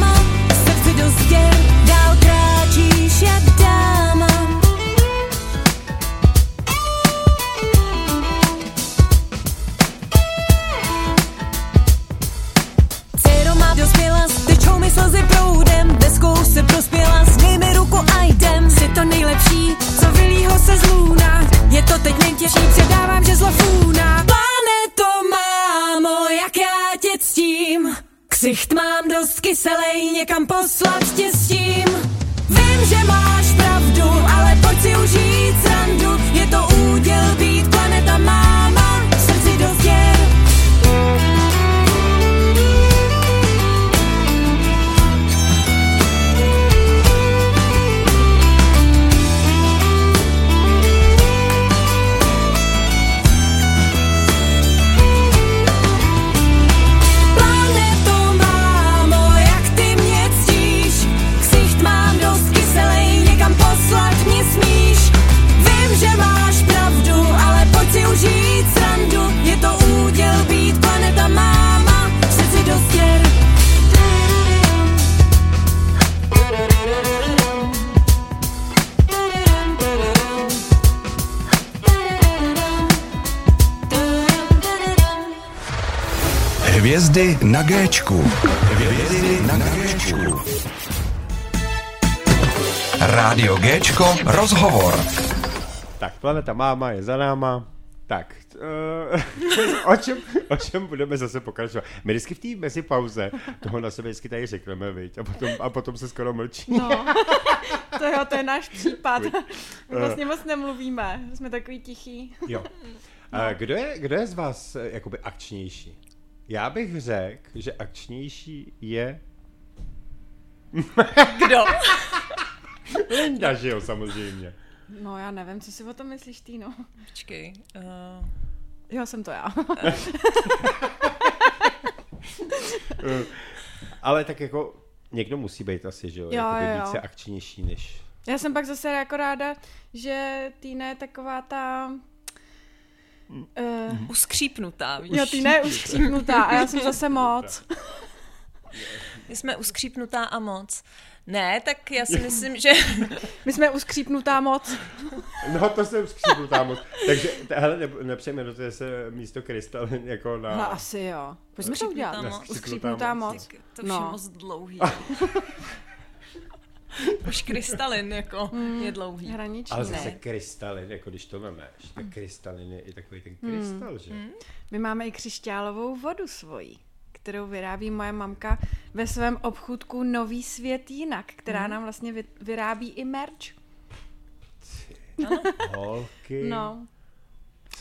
[SPEAKER 5] se prospěla, dej mi ruku a jdem. Jsi to nejlepší, co vylího se z lůna. Je to teď nejtěžší, předávám, že zlo fůna. Planeto mámo, jak já tě ctím. Ksicht mám dost kyselej, někam poslat tě s tím. Vím, že máš pravdu, ale pojď si užít srandu. Je to úděl
[SPEAKER 1] na Géčku. Hvězdy na Géčku. Rádio Géčko rozhovor.
[SPEAKER 2] Tak, planeta máma je za náma. Tak, uh, [laughs] o, čem, o čem budeme zase pokračovat? My vždycky v té mezipauze toho na sebe vždycky tady řekneme, viď? A potom, a potom se skoro mlčí.
[SPEAKER 4] No, [laughs] to jo, to je náš případ. My vlastně moc nemluvíme, jsme takový tichý.
[SPEAKER 2] Jo. A kdo, je, kdo je z vás eh, jakoby akčnější? Já bych řekl, že akčnější je [laughs]
[SPEAKER 3] Kdo?
[SPEAKER 2] Linda, že jo, samozřejmě.
[SPEAKER 4] No já nevím, co si o tom myslíš, Týno.
[SPEAKER 3] Počkej. Uh,
[SPEAKER 4] Jo, jsem to já.
[SPEAKER 2] Eh, Ale tak jako někdo musí být asi, že jo,
[SPEAKER 4] jo, jo.
[SPEAKER 2] více akčnější než...
[SPEAKER 4] Já jsem pak zase jako ráda, že Týna je taková ta... Uh,
[SPEAKER 3] Uskřípnutá, víš?
[SPEAKER 4] jo, ty ne uskřípnutá a já jsem zase moc.
[SPEAKER 3] My jsme uskřípnutá a moc. Ne, tak já si myslím, že...
[SPEAKER 4] My jsme uskřípnutá moc.
[SPEAKER 2] No to jsem skřípnutá moc. Takže, hele, ne, nepřejmenujte se místo krystalin jako na...
[SPEAKER 4] No asi jo. Pojďme to udělat.
[SPEAKER 3] Uskřípnutá moc.
[SPEAKER 4] Uskřípnutá moc.
[SPEAKER 3] Tak to už
[SPEAKER 4] No.
[SPEAKER 3] je moc dlouhý. [laughs] [laughs] Už krystalin jako je dlouhý.
[SPEAKER 4] Hraniční.
[SPEAKER 2] Ale zase
[SPEAKER 3] Ne.
[SPEAKER 2] krystalin, jako když to vemeš, tak krystalin je i takový ten krystal, že?
[SPEAKER 4] My máme i křišťálovou vodu svoji, kterou vyrábí moje mamka ve svém obchůdku Nový svět jinak, která nám vlastně vy, vyrábí i merch. [laughs]
[SPEAKER 2] Holky.
[SPEAKER 4] No.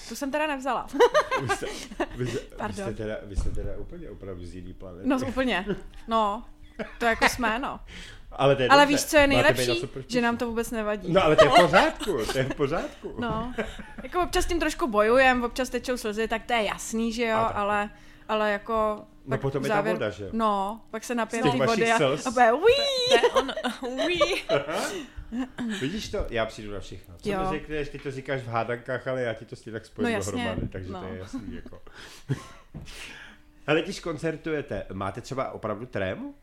[SPEAKER 4] Tu jsem teda nevzala. [laughs]
[SPEAKER 2] Vy jste, vy, jste, vy,
[SPEAKER 4] Pardon.
[SPEAKER 2] jste teda, vy jste teda úplně opravdu z jiný planety.
[SPEAKER 4] No úplně. No. To jako jsme, no.
[SPEAKER 2] Ale, to je
[SPEAKER 4] Ale
[SPEAKER 2] dobře.
[SPEAKER 4] víš, co je nejlepší? Že nám to vůbec nevadí.
[SPEAKER 2] No ale to je v pořádku, to je v pořádku.
[SPEAKER 4] No. Jako občas tím trošku bojujem, občas tečou slzy, tak to je jasný, že jo, ale, ale jako...
[SPEAKER 2] No potom
[SPEAKER 4] v
[SPEAKER 2] je ta voda, že?
[SPEAKER 4] No, pak se napijem
[SPEAKER 2] Z těch
[SPEAKER 4] ty
[SPEAKER 2] vašich
[SPEAKER 4] vody a, a bude, uí! [laughs]
[SPEAKER 2] Vidíš to? Já přijdu na všechno. Co
[SPEAKER 4] Jo.
[SPEAKER 2] mi řekneš, ty to říkáš v hádankách, ale já ti to s tím tak spojím
[SPEAKER 4] No jasně,
[SPEAKER 2] dohromady, takže
[SPEAKER 4] no.
[SPEAKER 2] to je jasný. Jako. [laughs] Ale když koncertujete, máte třeba opravdu trému?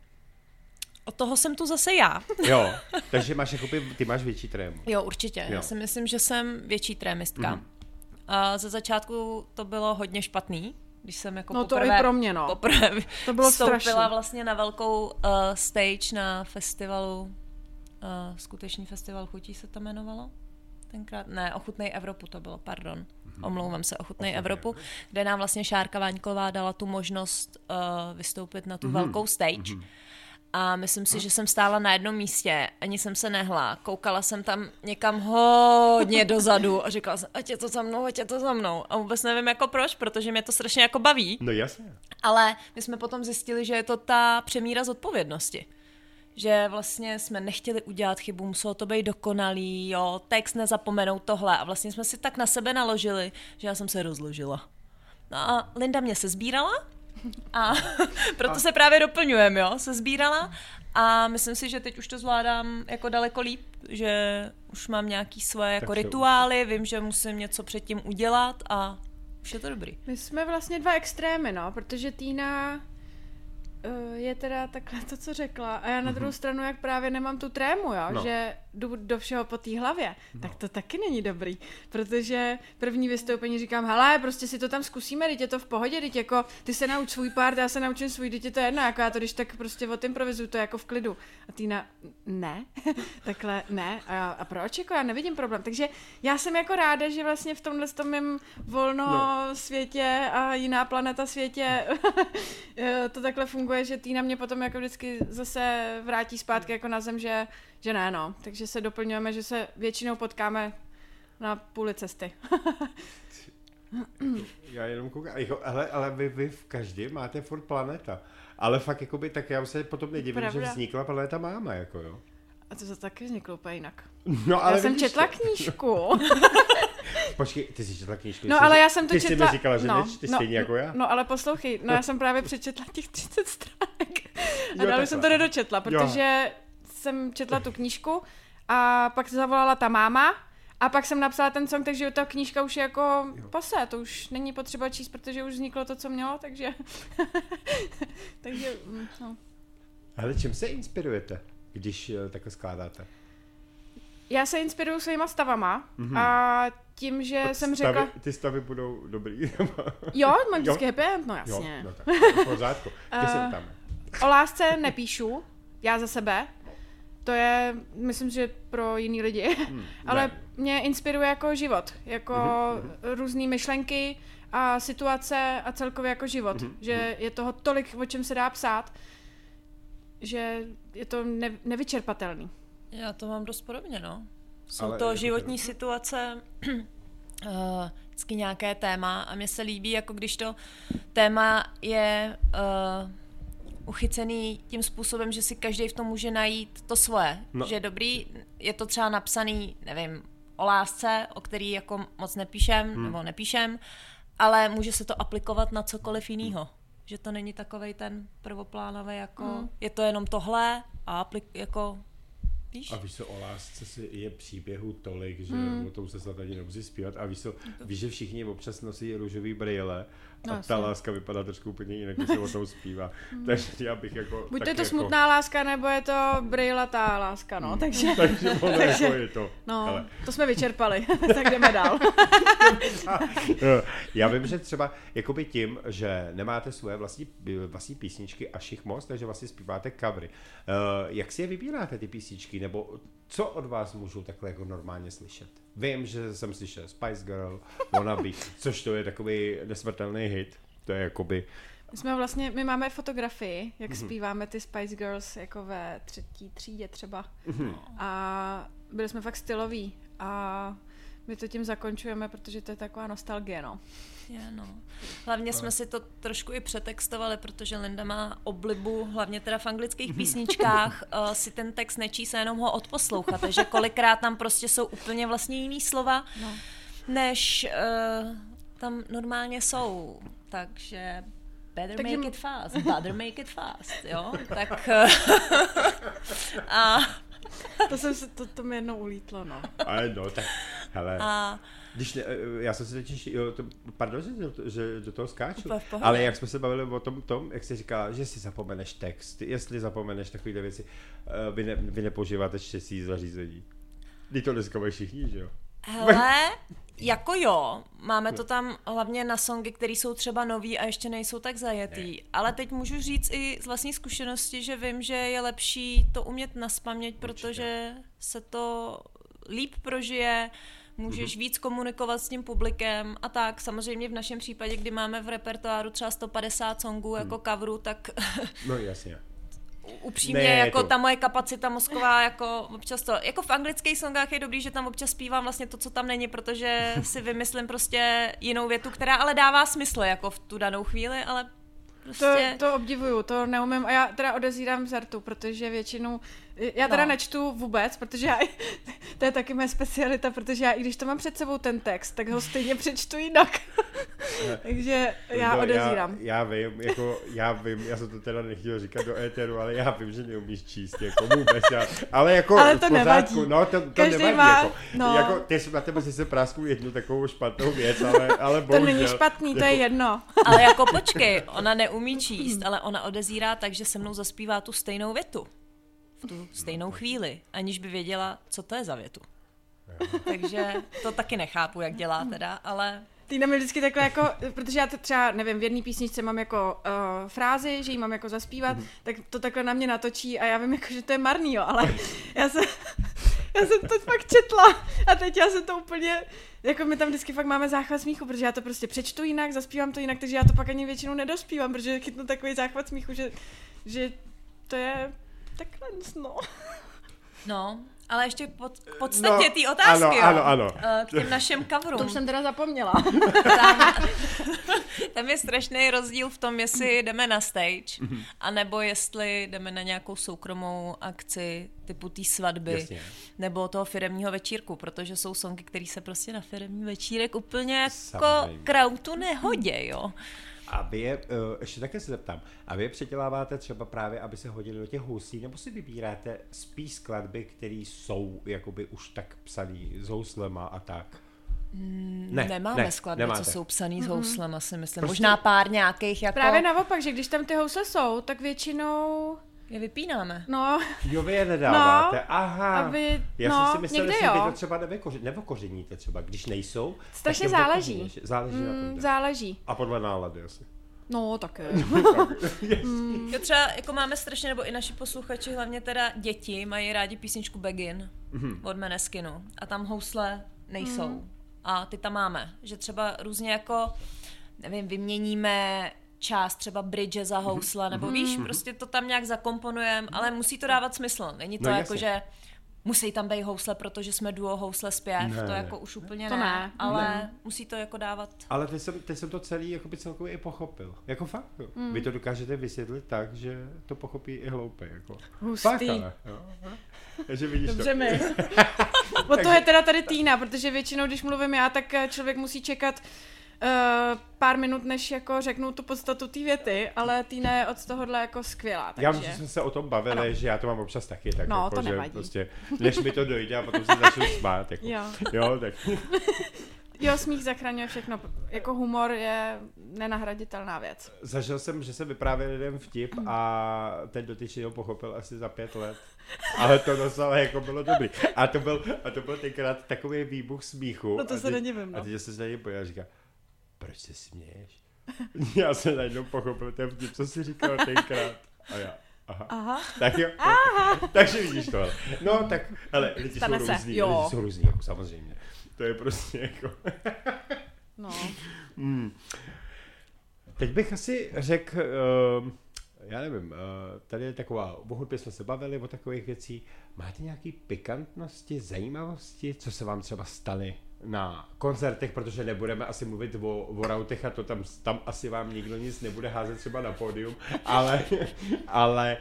[SPEAKER 3] Od toho jsem tu zase já.
[SPEAKER 2] Jo, [laughs] takže máš jakoby, ty máš větší trému.
[SPEAKER 3] Jo, určitě.
[SPEAKER 2] Jo.
[SPEAKER 3] Já si myslím, že jsem větší trémistka.
[SPEAKER 2] Mhm.
[SPEAKER 3] A ze začátku to bylo hodně špatný, když jsem jako
[SPEAKER 4] No to
[SPEAKER 3] poprvé,
[SPEAKER 4] i pro mě, no.
[SPEAKER 3] poprvé
[SPEAKER 4] To bylo
[SPEAKER 3] vstoupila
[SPEAKER 4] strašný.
[SPEAKER 3] vlastně na velkou uh, stage na festivalu, uh, skutečný festival chutí se to jmenovalo? Tenkrát, ne, Ochutnej Evropu to bylo, pardon.
[SPEAKER 2] Mhm.
[SPEAKER 3] Omlouvám se, Ochutnej Evropu, kde nám vlastně Šárka Váňková dala tu možnost uh, vystoupit na tu
[SPEAKER 2] Mhm.
[SPEAKER 3] velkou stage. A myslím si, že jsem stála na jednom místě, ani jsem se nehla. Koukala jsem tam někam hodně dozadu a říkala jsem, ať je to za mnou, ať je to za mnou. A vůbec nevím jako proč, protože mě to strašně jako baví.
[SPEAKER 2] No jasně.
[SPEAKER 3] Ale my jsme potom zjistili, že je to ta přemíra zodpovědnosti. Že vlastně jsme nechtěli udělat chybu, muselo to být dokonalý, jo, text nezapomenout tohle. A vlastně jsme si tak na sebe naložili, že já jsem se rozložila. No a Linda mě se sbírala [laughs] a proto se právě doplňujeme, jo, se sbírala a myslím si, že teď už to zvládám jako daleko líp, že už mám nějaký svoje jako rituály, vím, že musím něco předtím udělat a už je to dobrý.
[SPEAKER 4] My jsme vlastně dva extrémy, no, protože Týna uh, je teda takhle to, co řekla. A já na druhou stranu, jak právě nemám tu trému, jo,
[SPEAKER 2] no.
[SPEAKER 4] že jdu do všeho po té hlavě, no. tak to taky není dobrý. Protože první vystoupení říkám, hele, prostě si to tam zkusíme, teď je to v pohodě, teď jako ty se nauč svůj part, já se naučím svůj, teď je to jedno, jako já to když tak prostě odimprovizuju, to je jako v klidu. A Týna, ne, [laughs] takhle ne. A, já, a proč? Jako já nevidím problém. Takže já jsem jako ráda, že vlastně v tomhle tom volno no. světě a jiná planeta světě [laughs] eh, to takhle funguje, že Týna mě potom jako vždycky zase vrátí zpátky jako na zem, že, že ne, no. Takže se doplňujeme, že se většinou potkáme na půli cesty. [laughs]
[SPEAKER 2] Já jenom koukám, jako, ale, ale vy, vy v každý máte furt planeta. Ale fakt, jakoby, tak já se potom nedivím,
[SPEAKER 4] Pravda.
[SPEAKER 2] že vznikla planeta máma, jako jo.
[SPEAKER 4] A to se taky vzniklo úplně jinak.
[SPEAKER 2] No, ale
[SPEAKER 4] já jsem četla
[SPEAKER 2] to.
[SPEAKER 4] knížku. [laughs]
[SPEAKER 2] Počkej, ty jsi četla knížku?
[SPEAKER 4] No
[SPEAKER 2] jsi-
[SPEAKER 4] ale já jsem to
[SPEAKER 2] ty
[SPEAKER 4] četla...
[SPEAKER 2] jsi mi říkala, že
[SPEAKER 4] no,
[SPEAKER 2] neč, ty
[SPEAKER 4] no,
[SPEAKER 2] stejně jako já.
[SPEAKER 4] No ale poslouchej, no já jsem právě přečetla těch 30 stránek. [laughs] A
[SPEAKER 2] Jo,
[SPEAKER 4] dál už jsem to nedočetla, protože jsem četla tu knížku a pak zavolala ta máma a pak jsem napsala ten song, takže ta knížka už je jako pase, to už není potřeba číst, protože už vzniklo to, co mělo, takže... [laughs] takže, mm, no.
[SPEAKER 2] Ale čím se inspirujete, když eh, takhle skládáte?
[SPEAKER 4] Já se inspiruju svýma stavama a tím, že jsem
[SPEAKER 2] stavy,
[SPEAKER 4] řekla...
[SPEAKER 2] Ty stavy budou dobrý. [laughs]
[SPEAKER 4] Jo, mám
[SPEAKER 2] Jo.
[SPEAKER 4] vždycky happy end, no
[SPEAKER 2] jo,
[SPEAKER 4] jasně.
[SPEAKER 2] no tak, v pořádku. Ty se
[SPEAKER 4] Eh,
[SPEAKER 2] tam.
[SPEAKER 4] O lásce nepíšu, já za sebe. To je, myslím, že pro jiný lidi. [laughs] Ale
[SPEAKER 2] ne.
[SPEAKER 4] mě inspiruje jako život, jako různé myšlenky a situace a celkově jako život. Že je toho tolik, o čem se dá psát, že je to ne, nevyčerpatelný.
[SPEAKER 3] Já to mám dost podobně, no. Jsou
[SPEAKER 2] Ale
[SPEAKER 3] to
[SPEAKER 2] jako
[SPEAKER 3] životní situace, uh, [clears throat] vždycky nějaké téma a mně se líbí, jako když to téma je uh, uchycený tím způsobem, že si každý v tom může najít to svoje.
[SPEAKER 2] No.
[SPEAKER 3] Že dobrý, je to třeba napsaný, nevím, o lásce, o který jako moc nepíšem, hmm. nebo nepíšem, ale může se to aplikovat na cokoliv jiného. Že to není takovej ten prvoplánový, jako
[SPEAKER 4] Hmm.
[SPEAKER 3] je to jenom tohle a aplik, jako Víš?
[SPEAKER 2] A víš co, o lásce si je příběhu tolik, že
[SPEAKER 4] Hmm.
[SPEAKER 2] mm. o tom se snad ani nemusí zpívat. A víš co, víš, že všichni občas nosí růžový brýle a
[SPEAKER 4] No,
[SPEAKER 2] ta
[SPEAKER 4] jasně.
[SPEAKER 2] láska vypadá trošku úplně jinak, když se o tom zpívá. Takže já bych jako...
[SPEAKER 4] Buď je to
[SPEAKER 2] jako,
[SPEAKER 4] smutná láska, nebo je to brýlatá láska, no, takže, [laughs]
[SPEAKER 2] Takže ono
[SPEAKER 4] Takže-
[SPEAKER 2] jako je to.
[SPEAKER 4] no,
[SPEAKER 2] Hele.
[SPEAKER 4] to jsme vyčerpali, [laughs] tak jdeme dál.
[SPEAKER 2] Eh, [laughs] Já vím, že třeba jakoby tím, že nemáte svoje vlastní, vlastní písničky až jich moc, takže vlastně zpíváte covery. Eh, Jak si je vybíráte ty písničky, nebo co od vás můžu takhle jako normálně slyšet? Vím, že jsem slyšel Spice Girl, Wannabe, což to je takový nesmrtelný hit. To je jakoby,
[SPEAKER 4] My jsme vlastně, my máme fotografii, jak zpíváme ty Spice Girls jako ve třetí třídě třeba. A byli jsme fakt styloví a my to tím zakončujeme, protože to je taková nostalgie, no.
[SPEAKER 3] Je, no. Hlavně jsme si to trošku i přetextovali, protože Linda má oblibu, hlavně teda v anglických písničkách, uh, [laughs] si ten text nečíst a jenom ho odposlouchat, takže kolikrát tam prostě jsou úplně vlastně jiný slova,
[SPEAKER 4] No.
[SPEAKER 3] než uh, tam normálně jsou. Takže better
[SPEAKER 4] Takže-
[SPEAKER 3] make it fast, [laughs] better make it fast, jo? Tak uh, [laughs] a,
[SPEAKER 4] To, jsem se, to, to mi jednou ulítlo, no.
[SPEAKER 2] ale no, tak, hele.
[SPEAKER 3] a
[SPEAKER 2] Když ne, eh, já jsem se teď, jo, to, pardon, že, do- že do toho skáču, ale jak jsme se bavili o tom, tom, jak jsi říkala, že si zapomeneš text, jestli zapomeneš takovéhle věci, eh, vy, ne, vy nepoužíváte štěstí zařízení. Ty to dneska mají všichni, že jo?
[SPEAKER 3] Hele, jako jo, máme to tam hlavně na songy, které jsou třeba nový a ještě nejsou tak zajetý, ale teď můžu říct i z vlastní zkušenosti, že vím, že je lepší to umět naspamět, protože se to líp prožije, můžeš víc komunikovat s tím publikem a tak. Samozřejmě v našem případě, kdy máme v repertoáru třeba 150 songů jako coveru, tak [laughs]
[SPEAKER 2] No jasně. [laughs]
[SPEAKER 3] upřímně,
[SPEAKER 2] Ne,
[SPEAKER 3] jako
[SPEAKER 2] jako-
[SPEAKER 3] ta moje kapacita mozková, jako občas to, jako v anglických songách je dobrý, že tam občas zpívám vlastně to, co tam není, protože [laughs] si vymyslím prostě jinou větu, která ale dává smysl, jako v tu danou chvíli, ale
[SPEAKER 4] To,
[SPEAKER 3] prostě...
[SPEAKER 4] to obdivuju, to neumím a já teda odezírám zertu, protože většinou, já teda
[SPEAKER 3] No.
[SPEAKER 4] nečtu vůbec, protože já, [laughs] to je taky moje specialita, protože já i když to mám před sebou ten text, tak ho stejně přečtu jinak. [laughs] Takže já
[SPEAKER 2] No,
[SPEAKER 4] odezírám.
[SPEAKER 2] Já, já vím, jako, já vím, já jsem to teda nechtěl říkat do éteru, ale já vím, že neumíš číst, jako vůbec, já, ale jako
[SPEAKER 4] Ale to
[SPEAKER 2] pořádku,
[SPEAKER 4] nevadí.
[SPEAKER 2] no to, to
[SPEAKER 4] Každý
[SPEAKER 2] nevadí,
[SPEAKER 4] má-
[SPEAKER 2] jako,
[SPEAKER 4] no.
[SPEAKER 2] jako, ty jsi na tebe si se práskou jednu takovou špatnou věc, ale, ale
[SPEAKER 4] To
[SPEAKER 2] bohužel.
[SPEAKER 4] není špatný, to je jedno. [laughs]
[SPEAKER 3] Ale jako počkej, ona neumí číst, ale ona odezírá tak, že se mnou zaspívá tu stejnou větu. V tu stejnou chvíli, aniž by věděla, co to je za větu. [laughs] Takže to taky nechápu, jak dělá teda, ale
[SPEAKER 4] Týna mi vždycky takhle jako, protože já to třeba, nevím, v jedné písničce mám jako uh, frázi, že ji mám jako zaspívat,
[SPEAKER 2] Mhm.
[SPEAKER 4] tak to takhle na mě natočí a já vím jako, že to je marný, jo, ale [laughs] já jsem, já jsem to fakt četla a teď já se to úplně, jako my tam vždycky fakt máme záchvat smíchu, protože já to prostě přečtu jinak, zaspívám to jinak, takže já to pak ani většinou nedospívám, protože chytnu takový záchvat smíchu, že, že to je takhle, no.
[SPEAKER 3] no, ale ještě pod, k podstatě
[SPEAKER 2] No,
[SPEAKER 3] té otázky,
[SPEAKER 2] ano,
[SPEAKER 3] jo.
[SPEAKER 2] ano, ano.
[SPEAKER 3] Eh, K těm našim coverům.
[SPEAKER 4] To už jsem teda zapomněla.
[SPEAKER 3] tam, [laughs] tam je strašný rozdíl v tom, jestli jdeme na stage, anebo jestli jdeme na nějakou soukromou akci typu té svatby,
[SPEAKER 2] Jasně.
[SPEAKER 3] nebo toho firemního večírku, protože jsou songy, které se prostě na firemní večírek úplně jako
[SPEAKER 2] Samozřejmě.
[SPEAKER 3] krautu nehodě, jo.
[SPEAKER 2] A vy je, uh, ještě také se zeptám, a vy je předěláváte třeba právě, aby se hodili do těch houslí, nebo si vybíráte spíš skladby, které jsou jakoby už tak psaný s houslema a tak? Ne,
[SPEAKER 3] Nemáme
[SPEAKER 2] ne,
[SPEAKER 3] skladby,
[SPEAKER 2] nemáte.
[SPEAKER 3] co jsou psaný s houslem, asi myslím.
[SPEAKER 2] Prostě-
[SPEAKER 3] Možná pár nějakých jako
[SPEAKER 4] Právě naopak, že když tam ty housle jsou, tak většinou,
[SPEAKER 3] je vypínáme.
[SPEAKER 4] no,
[SPEAKER 2] Jo, vy je nedáváte,
[SPEAKER 4] No,
[SPEAKER 2] aha.
[SPEAKER 4] aby-
[SPEAKER 2] Já
[SPEAKER 4] no,
[SPEAKER 2] jsem si myslel, že vy to třeba nevykoři, nevokořeníte třeba, když nejsou.
[SPEAKER 4] Strašně záleží.
[SPEAKER 2] Záleží na tom.
[SPEAKER 4] mm,
[SPEAKER 2] tak.
[SPEAKER 4] záleží.
[SPEAKER 2] A podle nálady asi.
[SPEAKER 4] No, také. [laughs] [laughs]
[SPEAKER 3] Jo, třeba jako máme strašně, nebo i naši posluchači, hlavně teda děti, mají rádi písničku Begin
[SPEAKER 2] Mhm.
[SPEAKER 3] od Meneskinu a tam housle nejsou. A ty tam máme, že třeba různě jako, nevím, vyměníme část třeba bridge za housle, nebo
[SPEAKER 2] Mhm.
[SPEAKER 3] víš, prostě to tam nějak zakomponujeme, ale musí to dávat smysl. Není to
[SPEAKER 2] No,
[SPEAKER 3] jako,
[SPEAKER 2] jasně.
[SPEAKER 3] že musí tam být housle, protože jsme duo housle zpěv,
[SPEAKER 2] Ne,
[SPEAKER 3] to
[SPEAKER 2] ne.
[SPEAKER 3] jako už úplně
[SPEAKER 4] To
[SPEAKER 3] ne,
[SPEAKER 4] ne.
[SPEAKER 3] ale musí to jako dávat
[SPEAKER 2] Ale teď jsem, teď jsem to celý jakoby celkově i pochopil. Jako fakt, jo. Mm. Vy to dokážete vysvětlit tak, že to pochopí i hloupé, jako.
[SPEAKER 4] Hustý.
[SPEAKER 2] Fakt, ale, jo. Takže vidíš
[SPEAKER 4] Dobře
[SPEAKER 2] to.
[SPEAKER 4] mi. [laughs] Od toho je teda tady Týna, protože většinou, když mluvím já, tak člověk musí čekat pár minut, než jako řeknu tu podstatu té věty, ale Týna je od tohohle jako skvělá. Takže...
[SPEAKER 2] Já myslím, že jsme se o tom bavili,
[SPEAKER 4] Ano.
[SPEAKER 2] že já to mám občas taky, tak
[SPEAKER 4] No,
[SPEAKER 2] jako,
[SPEAKER 4] to
[SPEAKER 2] že
[SPEAKER 4] nevadí.
[SPEAKER 2] prostě, než mi to dojde a potom se začnu smát, jako.
[SPEAKER 4] Jo.
[SPEAKER 2] jo, tak [laughs]
[SPEAKER 4] Jo, smích zachraňuje všechno. Jako humor je nenahraditelná věc.
[SPEAKER 2] zažil jsem, že se vyprávěl jeden vtip a ten dotyčný ho pochopil asi za pět let. Ale to docela jako bylo dobrý. A to byl, a to byl tenkrát takový výbuch smíchu.
[SPEAKER 4] No to se
[SPEAKER 2] teď-
[SPEAKER 4] nedivím, no.
[SPEAKER 2] A teď se na něj pojel a říká, proč se směješ? [laughs] Já jsem najednou pochopil ten vtip, co jsi říkal tenkrát. A já, aha.
[SPEAKER 4] Aha.
[SPEAKER 2] Tak jo, aha. takže vidíš to. Ale. No tak, ale lidi
[SPEAKER 4] Stane
[SPEAKER 2] jsou
[SPEAKER 4] se,
[SPEAKER 2] různý,
[SPEAKER 4] jo.
[SPEAKER 2] lidi jsou různý, jako samozřejmě. To je prostě jako...
[SPEAKER 4] No. [laughs]
[SPEAKER 2] Teď bych asi řekl, uh, já nevím, uh, tady je taková, bohudbě jsme se bavili o takových věcí. Máte nějaký pikantnosti, zajímavosti, co se vám třeba staly na koncertech, protože nebudeme asi mluvit o, o rautech a to tam, tam asi vám nikdo nic nebude házet třeba na pódium, ale, [laughs] ale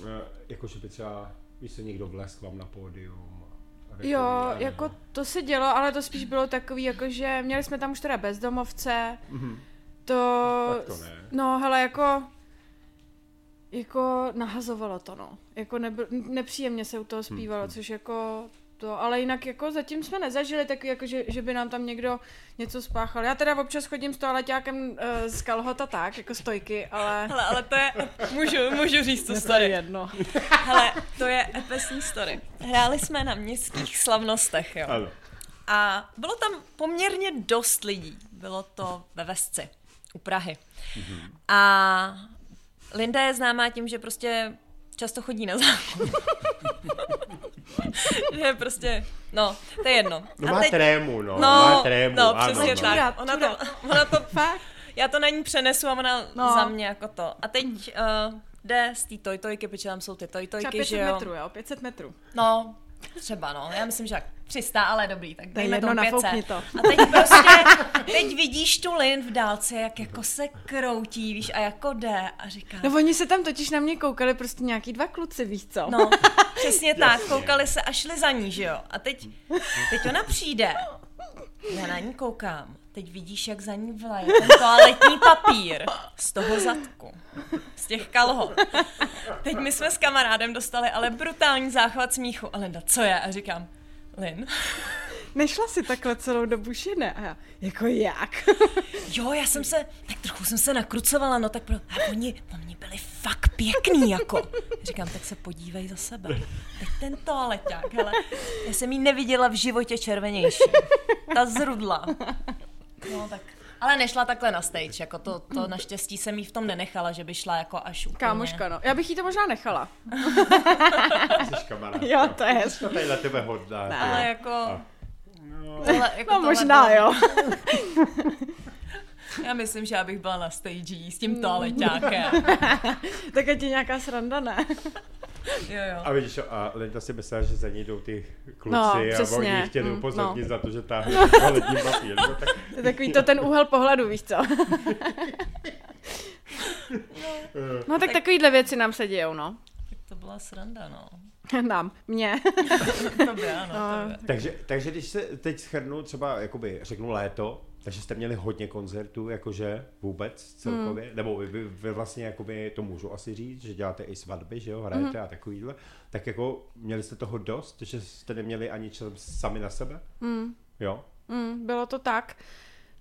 [SPEAKER 2] uh, jakože by třeba, víš se někdo vlesk vám na pódium.
[SPEAKER 4] Jo, jako to se dělo, ale to spíš bylo takový, jako že měli jsme tam už teda bezdomovce, to...
[SPEAKER 2] Tak to ne.
[SPEAKER 4] No, hele, jako... Jako nahazovalo to, no. Jako nebyl, nepříjemně se u toho zpívalo, což jako to, ale jinak jako zatím jsme nezažili taky, jako že, že by nám tam někdo něco spáchal. Já teda občas chodím s toaleťákem uh, z kalhota tak, jako stojky, ale...
[SPEAKER 3] Hele, ale to je, můžu, můžu říct tu
[SPEAKER 4] To je
[SPEAKER 3] story.
[SPEAKER 4] jedno.
[SPEAKER 3] Hele, to je epesní story. Hráli jsme na městských slavnostech, jo.
[SPEAKER 2] Ano.
[SPEAKER 3] A bylo tam poměrně dost lidí. Bylo to ve Vesci, u Prahy. A Linda je známá tím, že prostě často chodí na záchod. [laughs] [laughs] že prostě, no, to je jedno.
[SPEAKER 2] No
[SPEAKER 3] A
[SPEAKER 2] má
[SPEAKER 3] teď-
[SPEAKER 2] trému, no,
[SPEAKER 3] No,
[SPEAKER 2] má trému,
[SPEAKER 3] no,
[SPEAKER 2] ano,
[SPEAKER 3] přesně
[SPEAKER 2] no.
[SPEAKER 3] tak. Ona to, [laughs] ona to,
[SPEAKER 4] Fakt?
[SPEAKER 3] já to na ní přenesu a ona
[SPEAKER 4] No.
[SPEAKER 3] za mě jako to. A teď uh, jde z té tojtojky, protože tam jsou ty
[SPEAKER 4] Třeba
[SPEAKER 3] tojtojky,
[SPEAKER 4] 500
[SPEAKER 3] že jo.
[SPEAKER 4] metrů, jo? 500 metrů.
[SPEAKER 3] No, třeba no, já myslím, že tak 300, ale dobrý, tak
[SPEAKER 4] To je
[SPEAKER 3] dejme
[SPEAKER 4] jedno,
[SPEAKER 3] tomu
[SPEAKER 4] nafoukni
[SPEAKER 3] 500.
[SPEAKER 4] to.
[SPEAKER 3] A teď prostě, [laughs] teď vidíš tu Lin v dálce, jak jako se kroutí, víš, a jako jde a říká,
[SPEAKER 4] No oni se tam totiž na mě koukali prostě nějaký dva kluci, víš co?
[SPEAKER 3] no, [laughs] přesně tak, koukali se a šli za ní, že jo. A teď, teď ona přijde, já na ní koukám, teď vidíš, jak za ní vlaje ten toaletní papír z toho zadku, z těch kalhot. Teď my jsme s kamarádem dostali ale brutální záchvat smíchu. A Linda, co je? A říkám, Lin,
[SPEAKER 4] Nešla si takhle celou dobu šine. A já, jako jak?
[SPEAKER 3] jo, já jsem se, tak trochu jsem se nakrucovala, no tak pro, a oni, oni byli fakt pěkný, jako. Říkám, tak se podívej za sebe. Teď ten toaleťák, hele, já jsem jí neviděla v životě červenější. Ta zrudla. No tak, ale nešla takhle na stage, jako to, to naštěstí jsem jí v tom nenechala, že by šla jako až úplně.
[SPEAKER 4] Kámoška, no. Já bych jí to možná nechala. [laughs]
[SPEAKER 2] Jsi kamarád.
[SPEAKER 4] Jo, to je
[SPEAKER 2] To tady na tebe hodná.
[SPEAKER 3] Ale
[SPEAKER 2] ty.
[SPEAKER 3] jako...
[SPEAKER 2] No.
[SPEAKER 3] Tohle, jako
[SPEAKER 4] No
[SPEAKER 3] tohle
[SPEAKER 4] možná,
[SPEAKER 3] bylo-
[SPEAKER 4] jo. [laughs]
[SPEAKER 3] Já myslím, že já bych byla na stage s tím toaleťákem. [laughs]
[SPEAKER 4] tak je ti nějaká sranda, ne?
[SPEAKER 3] Jo, jo.
[SPEAKER 2] A vidíš, a Linda si myslela, že za ní jdou ty kluci
[SPEAKER 4] No,
[SPEAKER 2] a oni ji chtěli
[SPEAKER 4] Mm,
[SPEAKER 2] upozornit
[SPEAKER 4] no.
[SPEAKER 2] za to, že táhne toaletní papír. No, tak,
[SPEAKER 4] To je takový to ten úhel pohledu, víš co? [laughs] No tak takovýhle věci nám se dějou, no.
[SPEAKER 3] Tak to byla sranda, no. [laughs]
[SPEAKER 4] Nám, mě. [laughs]
[SPEAKER 3] To by, ano, to by.
[SPEAKER 2] takže, takže když se teď shrnu třeba, jakoby řeknu léto, takže jste měli hodně koncertů, jakože vůbec celkově,
[SPEAKER 4] Hmm.
[SPEAKER 2] nebo vy, vy, vlastně jakoby to můžu asi říct, že děláte i svatby, že jo, hrajete
[SPEAKER 4] Hmm.
[SPEAKER 2] a takovýhle, tak jako měli jste toho dost, že jste neměli ani čas sami na sebe?
[SPEAKER 4] Mm,
[SPEAKER 2] Jo?
[SPEAKER 4] mm, bylo to tak.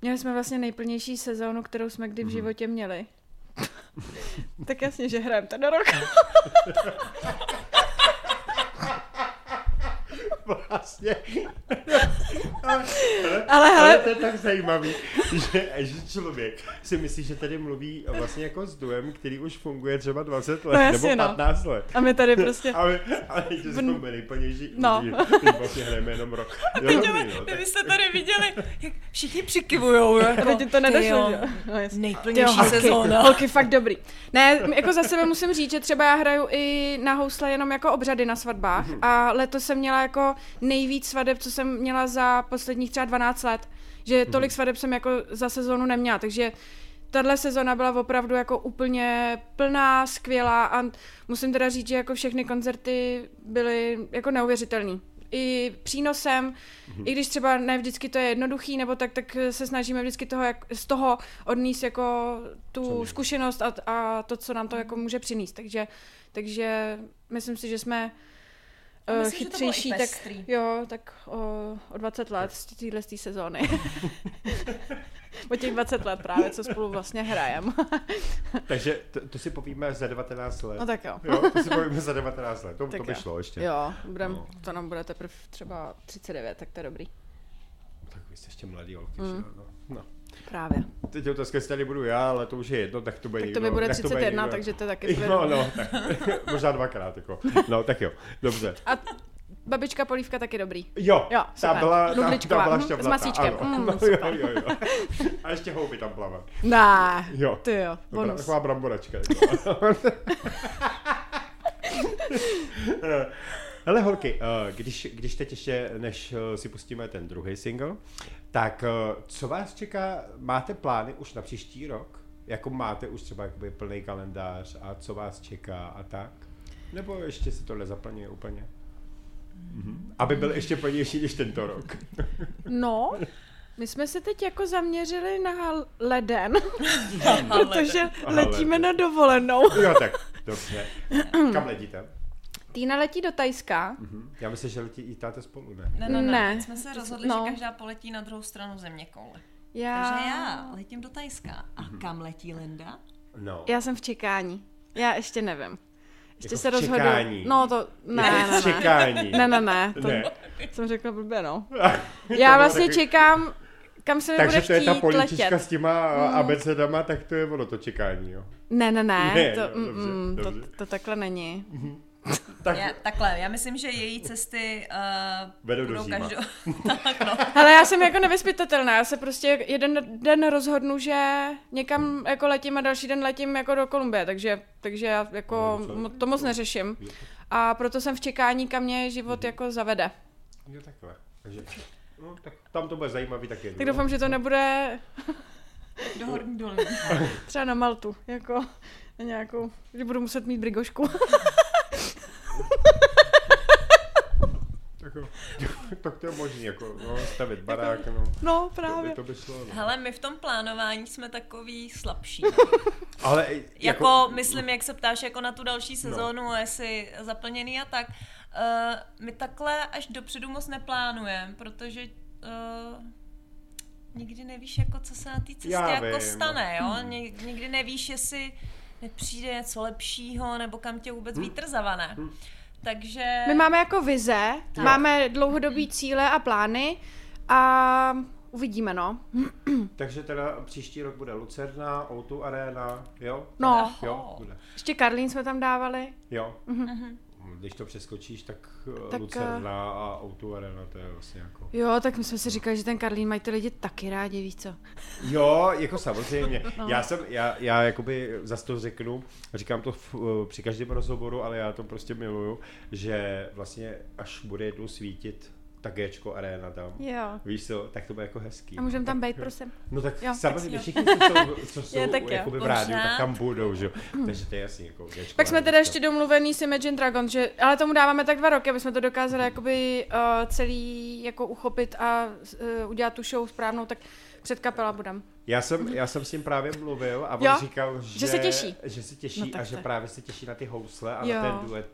[SPEAKER 4] Měli jsme vlastně nejplnější sezónu, kterou jsme kdy v životě měli. [laughs] tak jasně, že hrajeme ten rok. [laughs]
[SPEAKER 2] Vlastně.
[SPEAKER 4] Ale
[SPEAKER 2] Ale
[SPEAKER 4] hele,
[SPEAKER 2] to je tak zajímavý, že, že člověk si myslí, že tady mluví vlastně jako s duem, který už funguje třeba 20 let
[SPEAKER 4] No jasně,
[SPEAKER 2] nebo
[SPEAKER 4] no.
[SPEAKER 2] 15 let.
[SPEAKER 4] a my tady prostě...
[SPEAKER 2] Ale, ale že jsme byli nejplnější
[SPEAKER 4] No.
[SPEAKER 2] no. vlastně hrajeme jenom rok. Jo, dobrý, no, tak,
[SPEAKER 3] Kdybyste tady viděli, jak všichni přikivujou. [laughs] Jako,
[SPEAKER 4] A teď to nedošlo,
[SPEAKER 3] jo,
[SPEAKER 4] jo? No.
[SPEAKER 3] Nejplnější
[SPEAKER 4] holky,
[SPEAKER 3] sezóna.
[SPEAKER 4] Holky, fakt dobrý. Ne, jako za sebe musím říct, že třeba já hraju i na housle jenom jako obřady na svatbách a letos jsem měla jako nejvíc svadeb, co jsem měla za posledních třeba 12 let. Že tolik svadeb jsem jako za sezónu neměla, takže tahle sezona byla opravdu jako úplně plná, skvělá a musím teda říct, že jako všechny koncerty byly jako neuvěřitelný. i přínosem, i když třeba ne vždycky to je jednoduchý, nebo tak, tak se snažíme vždycky toho, jak, z toho odníst jako tu zkušenost a, a to, co nám to jako může přinést. Takže, takže myslím si, že jsme uh,
[SPEAKER 3] myslím, že to bylo i
[SPEAKER 4] chytřejší, tak jo, tak o, o 20 let z téhle z té sezóny. [laughs] o těch 20 let právě, co spolu vlastně hrajeme. [laughs]
[SPEAKER 2] Takže to, to si povíme za 19 let.
[SPEAKER 4] no tak jo.
[SPEAKER 2] Jo, to si povíme za 19 let. To, [laughs]
[SPEAKER 4] Tak
[SPEAKER 2] to by
[SPEAKER 4] jo.
[SPEAKER 2] šlo ještě.
[SPEAKER 4] Jo, budem,
[SPEAKER 2] No.
[SPEAKER 4] to nám bude teprve třeba 39, tak to je dobrý.
[SPEAKER 2] Tak vy jste ještě mladý holky,
[SPEAKER 4] Mm.
[SPEAKER 2] že jo, no. no.
[SPEAKER 4] Právě.
[SPEAKER 2] Teď otázka, jestli tady budu já, ale to už je jedno, tak to bude
[SPEAKER 4] Tak to
[SPEAKER 2] někdo.
[SPEAKER 4] mi bude
[SPEAKER 2] tak to
[SPEAKER 4] 31,
[SPEAKER 2] někdo.
[SPEAKER 4] takže to je taky bude
[SPEAKER 2] No, no, tak, [laughs] možná dvakrát, jako. No, tak jo, dobře.
[SPEAKER 4] A babička polívka taky dobrý.
[SPEAKER 2] Jo,
[SPEAKER 4] Jo,
[SPEAKER 2] ta byla, ta, ta byla
[SPEAKER 4] mhm, s
[SPEAKER 2] šťavnatá,
[SPEAKER 4] masíčkem,
[SPEAKER 2] ano.
[SPEAKER 4] mm, [laughs]
[SPEAKER 2] no,
[SPEAKER 4] super.
[SPEAKER 2] jo, jo, jo. A ještě houby tam plave.
[SPEAKER 4] Ne,
[SPEAKER 2] Jo.
[SPEAKER 4] ty jo,
[SPEAKER 2] Dobrá,
[SPEAKER 4] bonus.
[SPEAKER 2] taková bramboračka. Jako. [laughs] Hele holky, eh, když, když teď ještě, než eh, si pustíme ten druhý single, tak eh, co vás čeká, máte plány už na příští rok? Jako máte už třeba jakoby plný kalendář a co vás čeká a tak? Nebo ještě se to nezaplňuje úplně? Mhm. Aby byl ještě plnější než tento rok. [laughs]
[SPEAKER 4] No, my jsme se teď jako zaměřili na leden, [laughs] protože letíme na dovolenou.
[SPEAKER 2] Jo, tak dobře. Kam [clears throat] letíte?
[SPEAKER 4] Týna letí do Tajska.
[SPEAKER 2] Mhm. Já myslím, že letí i táte spolu, ne?
[SPEAKER 3] Ne, ne, ne.
[SPEAKER 4] Ne.
[SPEAKER 3] Teď jsme se rozhodli,
[SPEAKER 4] No.
[SPEAKER 3] že každá poletí na druhou stranu země koule.
[SPEAKER 4] Já,
[SPEAKER 3] Takže já letím do Tajska. A kam letí Linda?
[SPEAKER 2] No.
[SPEAKER 4] já jsem v čekání. Já ještě nevím. Ještě
[SPEAKER 2] Jako
[SPEAKER 4] se rozhodu.
[SPEAKER 2] čekání?
[SPEAKER 4] No to, ne,
[SPEAKER 2] Jako
[SPEAKER 4] ne,
[SPEAKER 2] v
[SPEAKER 4] ne.
[SPEAKER 2] čekání.
[SPEAKER 4] Ne, ne, ne, to
[SPEAKER 2] Ne.
[SPEAKER 4] jsem řekla blbě, no. [laughs]
[SPEAKER 2] To
[SPEAKER 4] Já vlastně
[SPEAKER 2] takový-
[SPEAKER 4] čekám, kam se mi
[SPEAKER 2] Takže
[SPEAKER 4] bude
[SPEAKER 2] to je ta
[SPEAKER 4] letět.
[SPEAKER 2] s těma mm. abecedama, tak to je ono to čekání, jo.
[SPEAKER 4] Ne, ne, ne,
[SPEAKER 2] Ne,
[SPEAKER 4] to,
[SPEAKER 2] jo,
[SPEAKER 4] mm,
[SPEAKER 2] dobře,
[SPEAKER 4] mm, to,
[SPEAKER 2] dobře.
[SPEAKER 4] to takhle není. [laughs]
[SPEAKER 2] Tak
[SPEAKER 3] Já, takhle, já myslím, že její cesty uh,
[SPEAKER 2] Vedou do
[SPEAKER 3] každou... [laughs] tak no.
[SPEAKER 4] Hele, já jsem jako nevyspytatelná, já se prostě jeden den rozhodnu, že někam jako letím a další den letím jako do Kolumbie, takže, takže já jako
[SPEAKER 2] No,
[SPEAKER 4] to moc neřeším. A proto jsem v čekání, kam mě život jako zavede.
[SPEAKER 2] jo, takhle. Takže, no, tak tam to bude zajímavý taky.
[SPEAKER 4] Tak doufám, že to nebude [laughs]
[SPEAKER 3] Do horní dolů.
[SPEAKER 4] třeba na Maltu, jako na nějakou, že budu muset mít brigošku. [laughs]
[SPEAKER 2] Tak to je možný, jako no, stavit barák, no.
[SPEAKER 4] No, právě.
[SPEAKER 2] to by šlo, no.
[SPEAKER 3] Hele, my v tom plánování jsme takový slabší. [laughs]
[SPEAKER 2] Ale jako,
[SPEAKER 3] Jako, myslím, jak se ptáš jako na tu další sezónu, no. jestli zaplněný a tak, uh, my takhle až dopředu moc neplánujeme, protože uh, nikdy nevíš, jako co se na té cestě
[SPEAKER 2] Já
[SPEAKER 3] jako
[SPEAKER 2] vím.
[SPEAKER 3] stane, jo? Nikdy nevíš, jestli nepřijde něco lepšího, nebo kam tě vůbec vítr zavane. Takže...
[SPEAKER 4] My máme jako vize, máme dlouhodobý cíle a plány a uvidíme, no.
[SPEAKER 2] Takže teda příští rok bude Lucerna, O2 Arena, jo?
[SPEAKER 4] No.
[SPEAKER 2] Jo, bude.
[SPEAKER 4] Ještě Karlín jsme tam dávali.
[SPEAKER 2] Jo. Když to přeskočíš, tak,
[SPEAKER 4] Tak,
[SPEAKER 2] tak Lucerna a O2 Arena, to je vlastně jako...
[SPEAKER 4] Jo, tak my jsme si říkali, že ten Karlín mají ty lidi taky rádi, víš co. [laughs]
[SPEAKER 2] Jo, jako samozřejmě. [laughs] No. Já jsem, já, já jakoby zas to řeknu, říkám to v, při každém rozhovoru, ale já to prostě miluju, že vlastně až bude jednou svítit ta Gčko arena tam.
[SPEAKER 4] Jo.
[SPEAKER 2] Víš co, tak to bude jako hezký.
[SPEAKER 4] A můžeme tam
[SPEAKER 2] Tak-
[SPEAKER 4] být, prosím.
[SPEAKER 2] No tak
[SPEAKER 4] Jo,
[SPEAKER 2] samozřejmě
[SPEAKER 3] tak
[SPEAKER 2] všichni, co jsou, co [laughs] jsou
[SPEAKER 4] Jo, tak jo.
[SPEAKER 2] v rádiu, tak tam budou, že jo. Takže to je jasný, jako Gčko
[SPEAKER 4] Pak jsme teda ještě domluvený s Imagine Dragon, že, ale tomu dáváme tak dva roky, aby jsme to dokázali jakoby uh, celý jako uchopit a uh, udělat tu show správnou, tak před kapela budem.
[SPEAKER 2] Já jsem, já jsem s ním právě mluvil a on
[SPEAKER 4] Jo?
[SPEAKER 2] říkal, že,
[SPEAKER 4] Že se těší.
[SPEAKER 2] Že se těší
[SPEAKER 4] No
[SPEAKER 2] no, a že právě se těší na ty housle a
[SPEAKER 4] Jo.
[SPEAKER 2] na ten duet.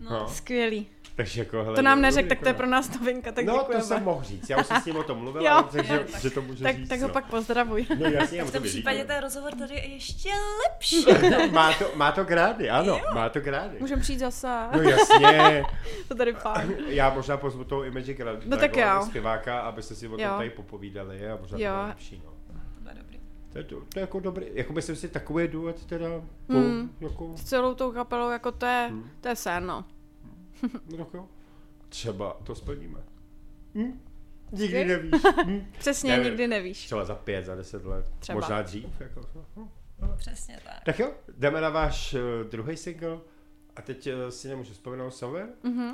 [SPEAKER 2] No.
[SPEAKER 4] Skvělý.
[SPEAKER 2] Takže jako, hele,
[SPEAKER 4] To nám
[SPEAKER 2] dobrý,
[SPEAKER 4] neřekl, tak to je
[SPEAKER 2] jako-
[SPEAKER 4] pro nás novinka, tak
[SPEAKER 2] no,
[SPEAKER 4] děkujeme.
[SPEAKER 2] to jsem mohl říct. Já už jsem s ním o tom mluvil,
[SPEAKER 4] Jo.
[SPEAKER 2] takže, že to můžu
[SPEAKER 4] tak,
[SPEAKER 2] říct.
[SPEAKER 4] tak ho
[SPEAKER 2] no.
[SPEAKER 4] pak pozdravuj.
[SPEAKER 2] No jasně,
[SPEAKER 3] v
[SPEAKER 2] to
[SPEAKER 3] tom případě ten rozhovor tady je ještě lepší. [laughs]
[SPEAKER 2] má, to, má to grády, ano, má to grády.
[SPEAKER 4] Můžeme přijít zase.
[SPEAKER 2] No jasně, [laughs]
[SPEAKER 4] To tady fajn.
[SPEAKER 2] já možná pozvu toho Image Dragon,
[SPEAKER 4] No tak jo.
[SPEAKER 2] zpěváka, abyste si o tom
[SPEAKER 4] Jo.
[SPEAKER 2] tady popovídali a možná to
[SPEAKER 4] Jo.
[SPEAKER 2] bylo lepší, no.
[SPEAKER 3] To bude dobrý.
[SPEAKER 2] To je, to, to je jako dobrý, jako myslím si takový duet teda,
[SPEAKER 4] hmm.
[SPEAKER 2] jako,
[SPEAKER 4] S celou tou kapelou, jako to je,
[SPEAKER 2] Hmm.
[SPEAKER 4] to je sen, no.
[SPEAKER 2] No tak jo. Třeba to splníme. Hm? Nikdy
[SPEAKER 4] Skvělý.
[SPEAKER 2] nevíš. Hm?
[SPEAKER 4] Přesně,
[SPEAKER 2] Nevím.
[SPEAKER 4] nikdy nevíš.
[SPEAKER 2] Třeba za pět, za deset let.
[SPEAKER 4] Třeba.
[SPEAKER 2] Možná dřív. Jako. no.
[SPEAKER 3] Přesně tak.
[SPEAKER 2] Tak jo, jdeme na váš uh, druhý single. A teď uh, si nemůžu vzpomenout Somewhere?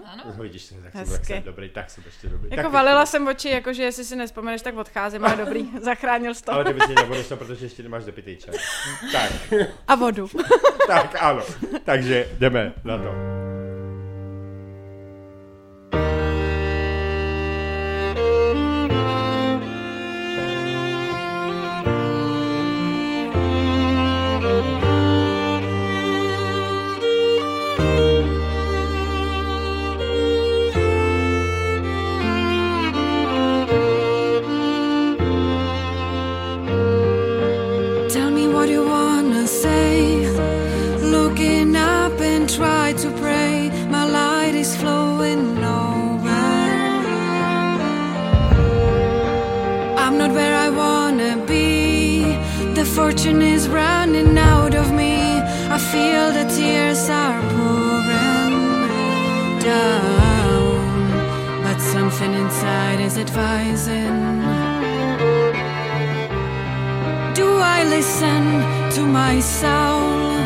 [SPEAKER 3] Ano.
[SPEAKER 2] No vidíš, tak jsem, tak jsem dobrý, tak jsem ještě dobrý.
[SPEAKER 4] Jako
[SPEAKER 2] tak
[SPEAKER 4] valila jsem oči, jakože jestli si nespomeneš, tak odcházím, ale dobrý, [laughs] zachránil jsi to.
[SPEAKER 2] Ale ty bys mě nebudeš to, protože ještě nemáš dopitý čaj. [laughs] tak,
[SPEAKER 4] A vodu. [laughs]
[SPEAKER 2] tak ano. Takže jdeme na to.
[SPEAKER 3] Fortune is running out of me. I feel the tears are pouring down, but something inside is advising. Do I listen to my soul?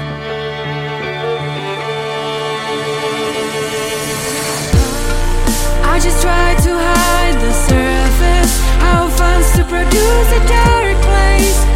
[SPEAKER 3] I just try to hide the surface. How fun's to produce a dark place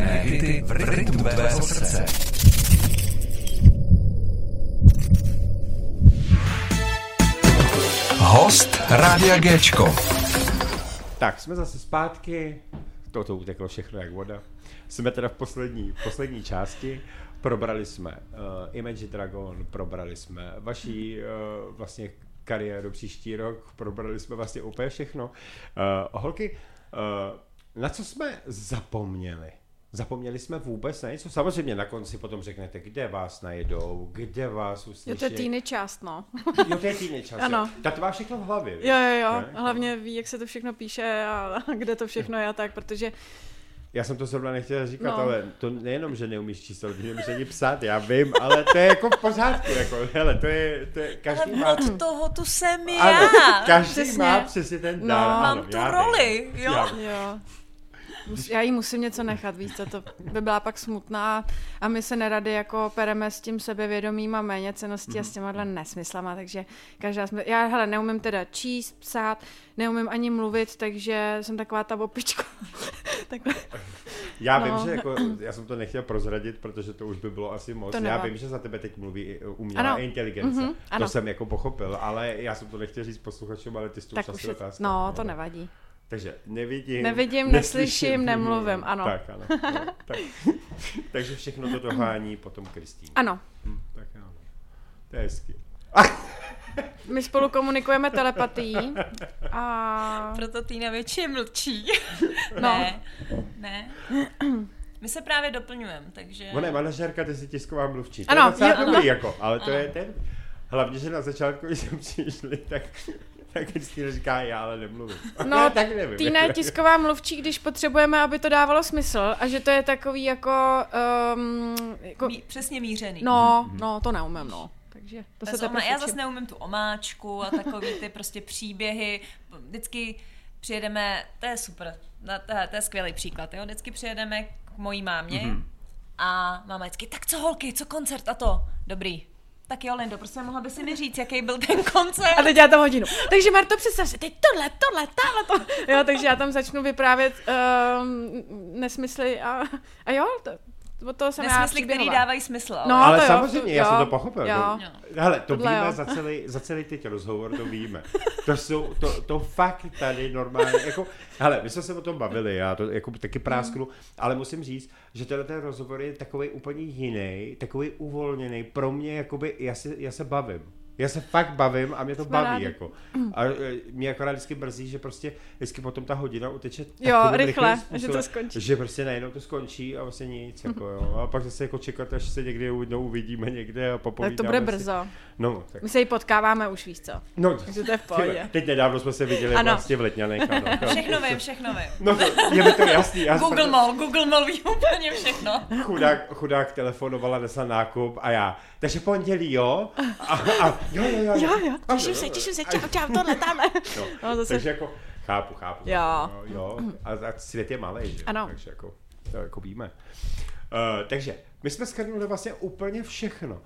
[SPEAKER 1] Hity v rytmu tvého srdce. Host Rádia Géčko.
[SPEAKER 2] Tak, jsme zase zpátky. To to uteklo všechno jak voda. Jsme teda v poslední, poslední části. Probrali jsme uh, Image Dragon, probrali jsme vaší uh, vlastně kariéru příští rok, probrali jsme vlastně úplně všechno. Uh, holky, uh, na co jsme zapomněli? Zapomněli jsme vůbec na něco? Samozřejmě na konci potom řeknete, kde vás najedou, kde vás uslyší.
[SPEAKER 4] Jo, to je týny část, no.
[SPEAKER 2] Jo, to je týdny čas.
[SPEAKER 4] Ano.
[SPEAKER 2] Ta to má všechno v hlavě. víš?
[SPEAKER 4] Jo, jo, jo.
[SPEAKER 2] Ne?
[SPEAKER 4] Hlavně ví, jak se to všechno píše a kde to všechno je a tak, protože
[SPEAKER 2] Já jsem to zrovna nechtěl říkat,
[SPEAKER 4] No.
[SPEAKER 2] ale to nejenom, že neumíš číslo, ty neumíš ani psát, já vím, ale to je jako v pořádku, jako, hele, to je, to je každý má...
[SPEAKER 6] Ale od toho tu jsem já.
[SPEAKER 2] Ano, každý
[SPEAKER 4] Přesně.
[SPEAKER 2] má přesně ten
[SPEAKER 4] No.
[SPEAKER 2] dar.
[SPEAKER 6] Mám
[SPEAKER 2] ano,
[SPEAKER 6] tu
[SPEAKER 2] já vím.
[SPEAKER 6] roli, jo.
[SPEAKER 2] Já,
[SPEAKER 4] Jo. Já jí musím něco nechat, víš co, to by byla pak smutná a my se nerady jako pereme s tím sebevědomím a méně ceností a s těma nesmyslama, takže každá jsme, já hele, neumím teda číst, psát, neumím ani mluvit, takže jsem taková ta opička. [laughs] Takhle.
[SPEAKER 2] já
[SPEAKER 4] No.
[SPEAKER 2] vím, že jako, já jsem to nechtěl prozradit, protože to už by bylo asi moc.
[SPEAKER 4] To
[SPEAKER 2] já vím, že za tebe teď mluví umělá
[SPEAKER 4] Ano.
[SPEAKER 2] inteligence.
[SPEAKER 4] Mhm,
[SPEAKER 2] to
[SPEAKER 4] ano.
[SPEAKER 2] jsem jako pochopil, ale já jsem to nechtěl říct posluchačům, ale ty jsi asi
[SPEAKER 4] už je,
[SPEAKER 2] otázka.
[SPEAKER 4] no, to nevadí.
[SPEAKER 2] Takže nevidím,
[SPEAKER 4] Nevidím, neslyším, nemluvím, ano.
[SPEAKER 2] Tak, ano. No, tak. [laughs] Takže všechno to dohání potom Kristýn.
[SPEAKER 4] Ano,
[SPEAKER 2] Hm, tak ano. To je hezky.
[SPEAKER 4] my spolu komunikujeme telepatií a
[SPEAKER 6] Proto Týna většině mlčí. [laughs]
[SPEAKER 4] No.
[SPEAKER 6] ne, ne. My se právě doplňujeme, takže...
[SPEAKER 2] Ona je manažerka, ty jsi tisková mluvčí. To
[SPEAKER 4] Ano,
[SPEAKER 2] je docela
[SPEAKER 4] jo,
[SPEAKER 2] dobrý,
[SPEAKER 4] ano.
[SPEAKER 2] jako, ale to
[SPEAKER 6] Ano.
[SPEAKER 2] je ten... Hlavně, že na začátku, když jsme přišli, tak, [laughs] tak Kristýna říká, já ale nemluvím.
[SPEAKER 4] No, [laughs]
[SPEAKER 2] tak nevím.
[SPEAKER 4] Týna je tisková mluvčí, když potřebujeme, aby to dávalo smysl a že to je takový jako, um, jako
[SPEAKER 6] Mí, přesně mířený.
[SPEAKER 4] no, no, to neumím, no. Takže to se
[SPEAKER 6] Bez
[SPEAKER 4] teprve
[SPEAKER 6] oma, já zase neumím tu omáčku a takový ty prostě příběhy. Vždycky
[SPEAKER 3] přijedeme, to je super, na- to, je- to je skvělý příklad, jo, vždycky přijedeme k mojí mámě mm-hmm. a máma vždycky, tak co holky, co koncert a to, dobrý. Tak jo, Lindo, prostě mohla by si mi říct, jaký byl ten koncert.
[SPEAKER 4] A teď já tam hodinu. Takže Marto, představ si, teď tohle, tohle, tohle, to. Jo, takže já tam začnu vyprávět um, nesmysly a, a jo, to, od toho jsem já
[SPEAKER 3] Nesmysly, který
[SPEAKER 4] příběhová.
[SPEAKER 3] dávají smysl, ale...
[SPEAKER 4] No,
[SPEAKER 2] ale
[SPEAKER 4] to jo,
[SPEAKER 2] samozřejmě,
[SPEAKER 4] to-
[SPEAKER 2] já jsem
[SPEAKER 4] jo,
[SPEAKER 2] to pochopil.
[SPEAKER 4] jo.
[SPEAKER 2] To, hele, to
[SPEAKER 4] Tohle
[SPEAKER 2] víme
[SPEAKER 4] jo.
[SPEAKER 2] za celý, za celý teď rozhovor, to víme. To jsou, to, to fakt tady normálně, jako, hele, my jsme se o tom bavili, já to jako taky prásknu, ale musím říct, že tenhle ten rozhovor je takový úplně jiný, takový uvolněný, pro mě, jakoby, já se, já se bavím. Já se fakt bavím a mě to
[SPEAKER 4] Jsme
[SPEAKER 2] baví,
[SPEAKER 4] rádi.
[SPEAKER 2] jako. A e, mě akorát vždycky mrzí, že prostě vždycky potom ta hodina uteče
[SPEAKER 4] Jo, rychle,
[SPEAKER 2] rychlým
[SPEAKER 4] že to
[SPEAKER 2] způsobem,
[SPEAKER 4] skončí.
[SPEAKER 2] Že prostě najednou to skončí a vlastně nic, jako jo. A pak zase jako čekat, až se někdy jednou uvidíme někde a
[SPEAKER 4] Tak
[SPEAKER 2] popovídáme
[SPEAKER 4] to bude
[SPEAKER 2] si.
[SPEAKER 4] brzo.
[SPEAKER 2] No, tak.
[SPEAKER 4] My se jí potkáváme už, víš co.
[SPEAKER 2] No,
[SPEAKER 4] Takže to je v pohodě.
[SPEAKER 2] Teď nedávno jsme se viděli
[SPEAKER 4] Ano.
[SPEAKER 2] vlastně v Letňanech. Ano. [laughs]
[SPEAKER 3] Všechno vím, všechno vím.
[SPEAKER 2] No, je mi to jasný. Já
[SPEAKER 3] Google Mall, Google Mall ví úplně všechno.
[SPEAKER 2] chudák, chudák telefonovala, nesla nákup a já. Takže pondělí, jo? A, a jo, jo, jo.
[SPEAKER 4] Jo, jo, těším se, těším se, čau, čau, tohle, tamhle. [laughs]
[SPEAKER 2] No,
[SPEAKER 4] No, zase-
[SPEAKER 2] Takže jako, chápu, chápu.
[SPEAKER 4] Jo.
[SPEAKER 2] No, jo. A, a svět je malý, že?
[SPEAKER 4] Ano.
[SPEAKER 2] Takže jako, to jako víme. Uh, takže, my jsme shrnuli vlastně úplně všechno. Uh,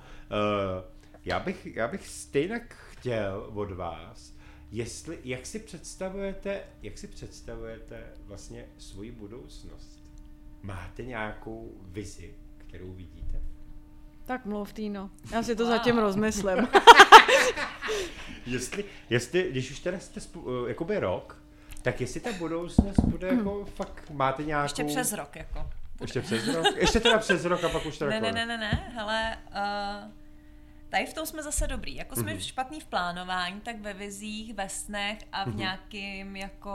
[SPEAKER 2] já, bych, já bych stejně chtěl od vás, jestli, jak si představujete, jak si představujete vlastně svoji budoucnost? Máte nějakou vizi, kterou vidíte?
[SPEAKER 4] Tak mluv, Týno. Já si to
[SPEAKER 3] Wow.
[SPEAKER 4] zatím rozmyslím. [laughs]
[SPEAKER 2] Jestli, jestli, když už teda jste spu, uh, jakoby rok, tak jestli ta budoucnost bude jako fakt, máte nějakou...
[SPEAKER 3] Ještě přes rok, jako.
[SPEAKER 2] Ještě přes rok? Ještě teda přes rok a pak už teda
[SPEAKER 3] Ne, ne, ne, ne, ne, hele, uh, tady v tom jsme zase dobrý. Jako jsme
[SPEAKER 2] Mhm.
[SPEAKER 3] špatný v plánování, tak ve vizích, ve snech a v
[SPEAKER 2] Mhm.
[SPEAKER 3] nějakým jako,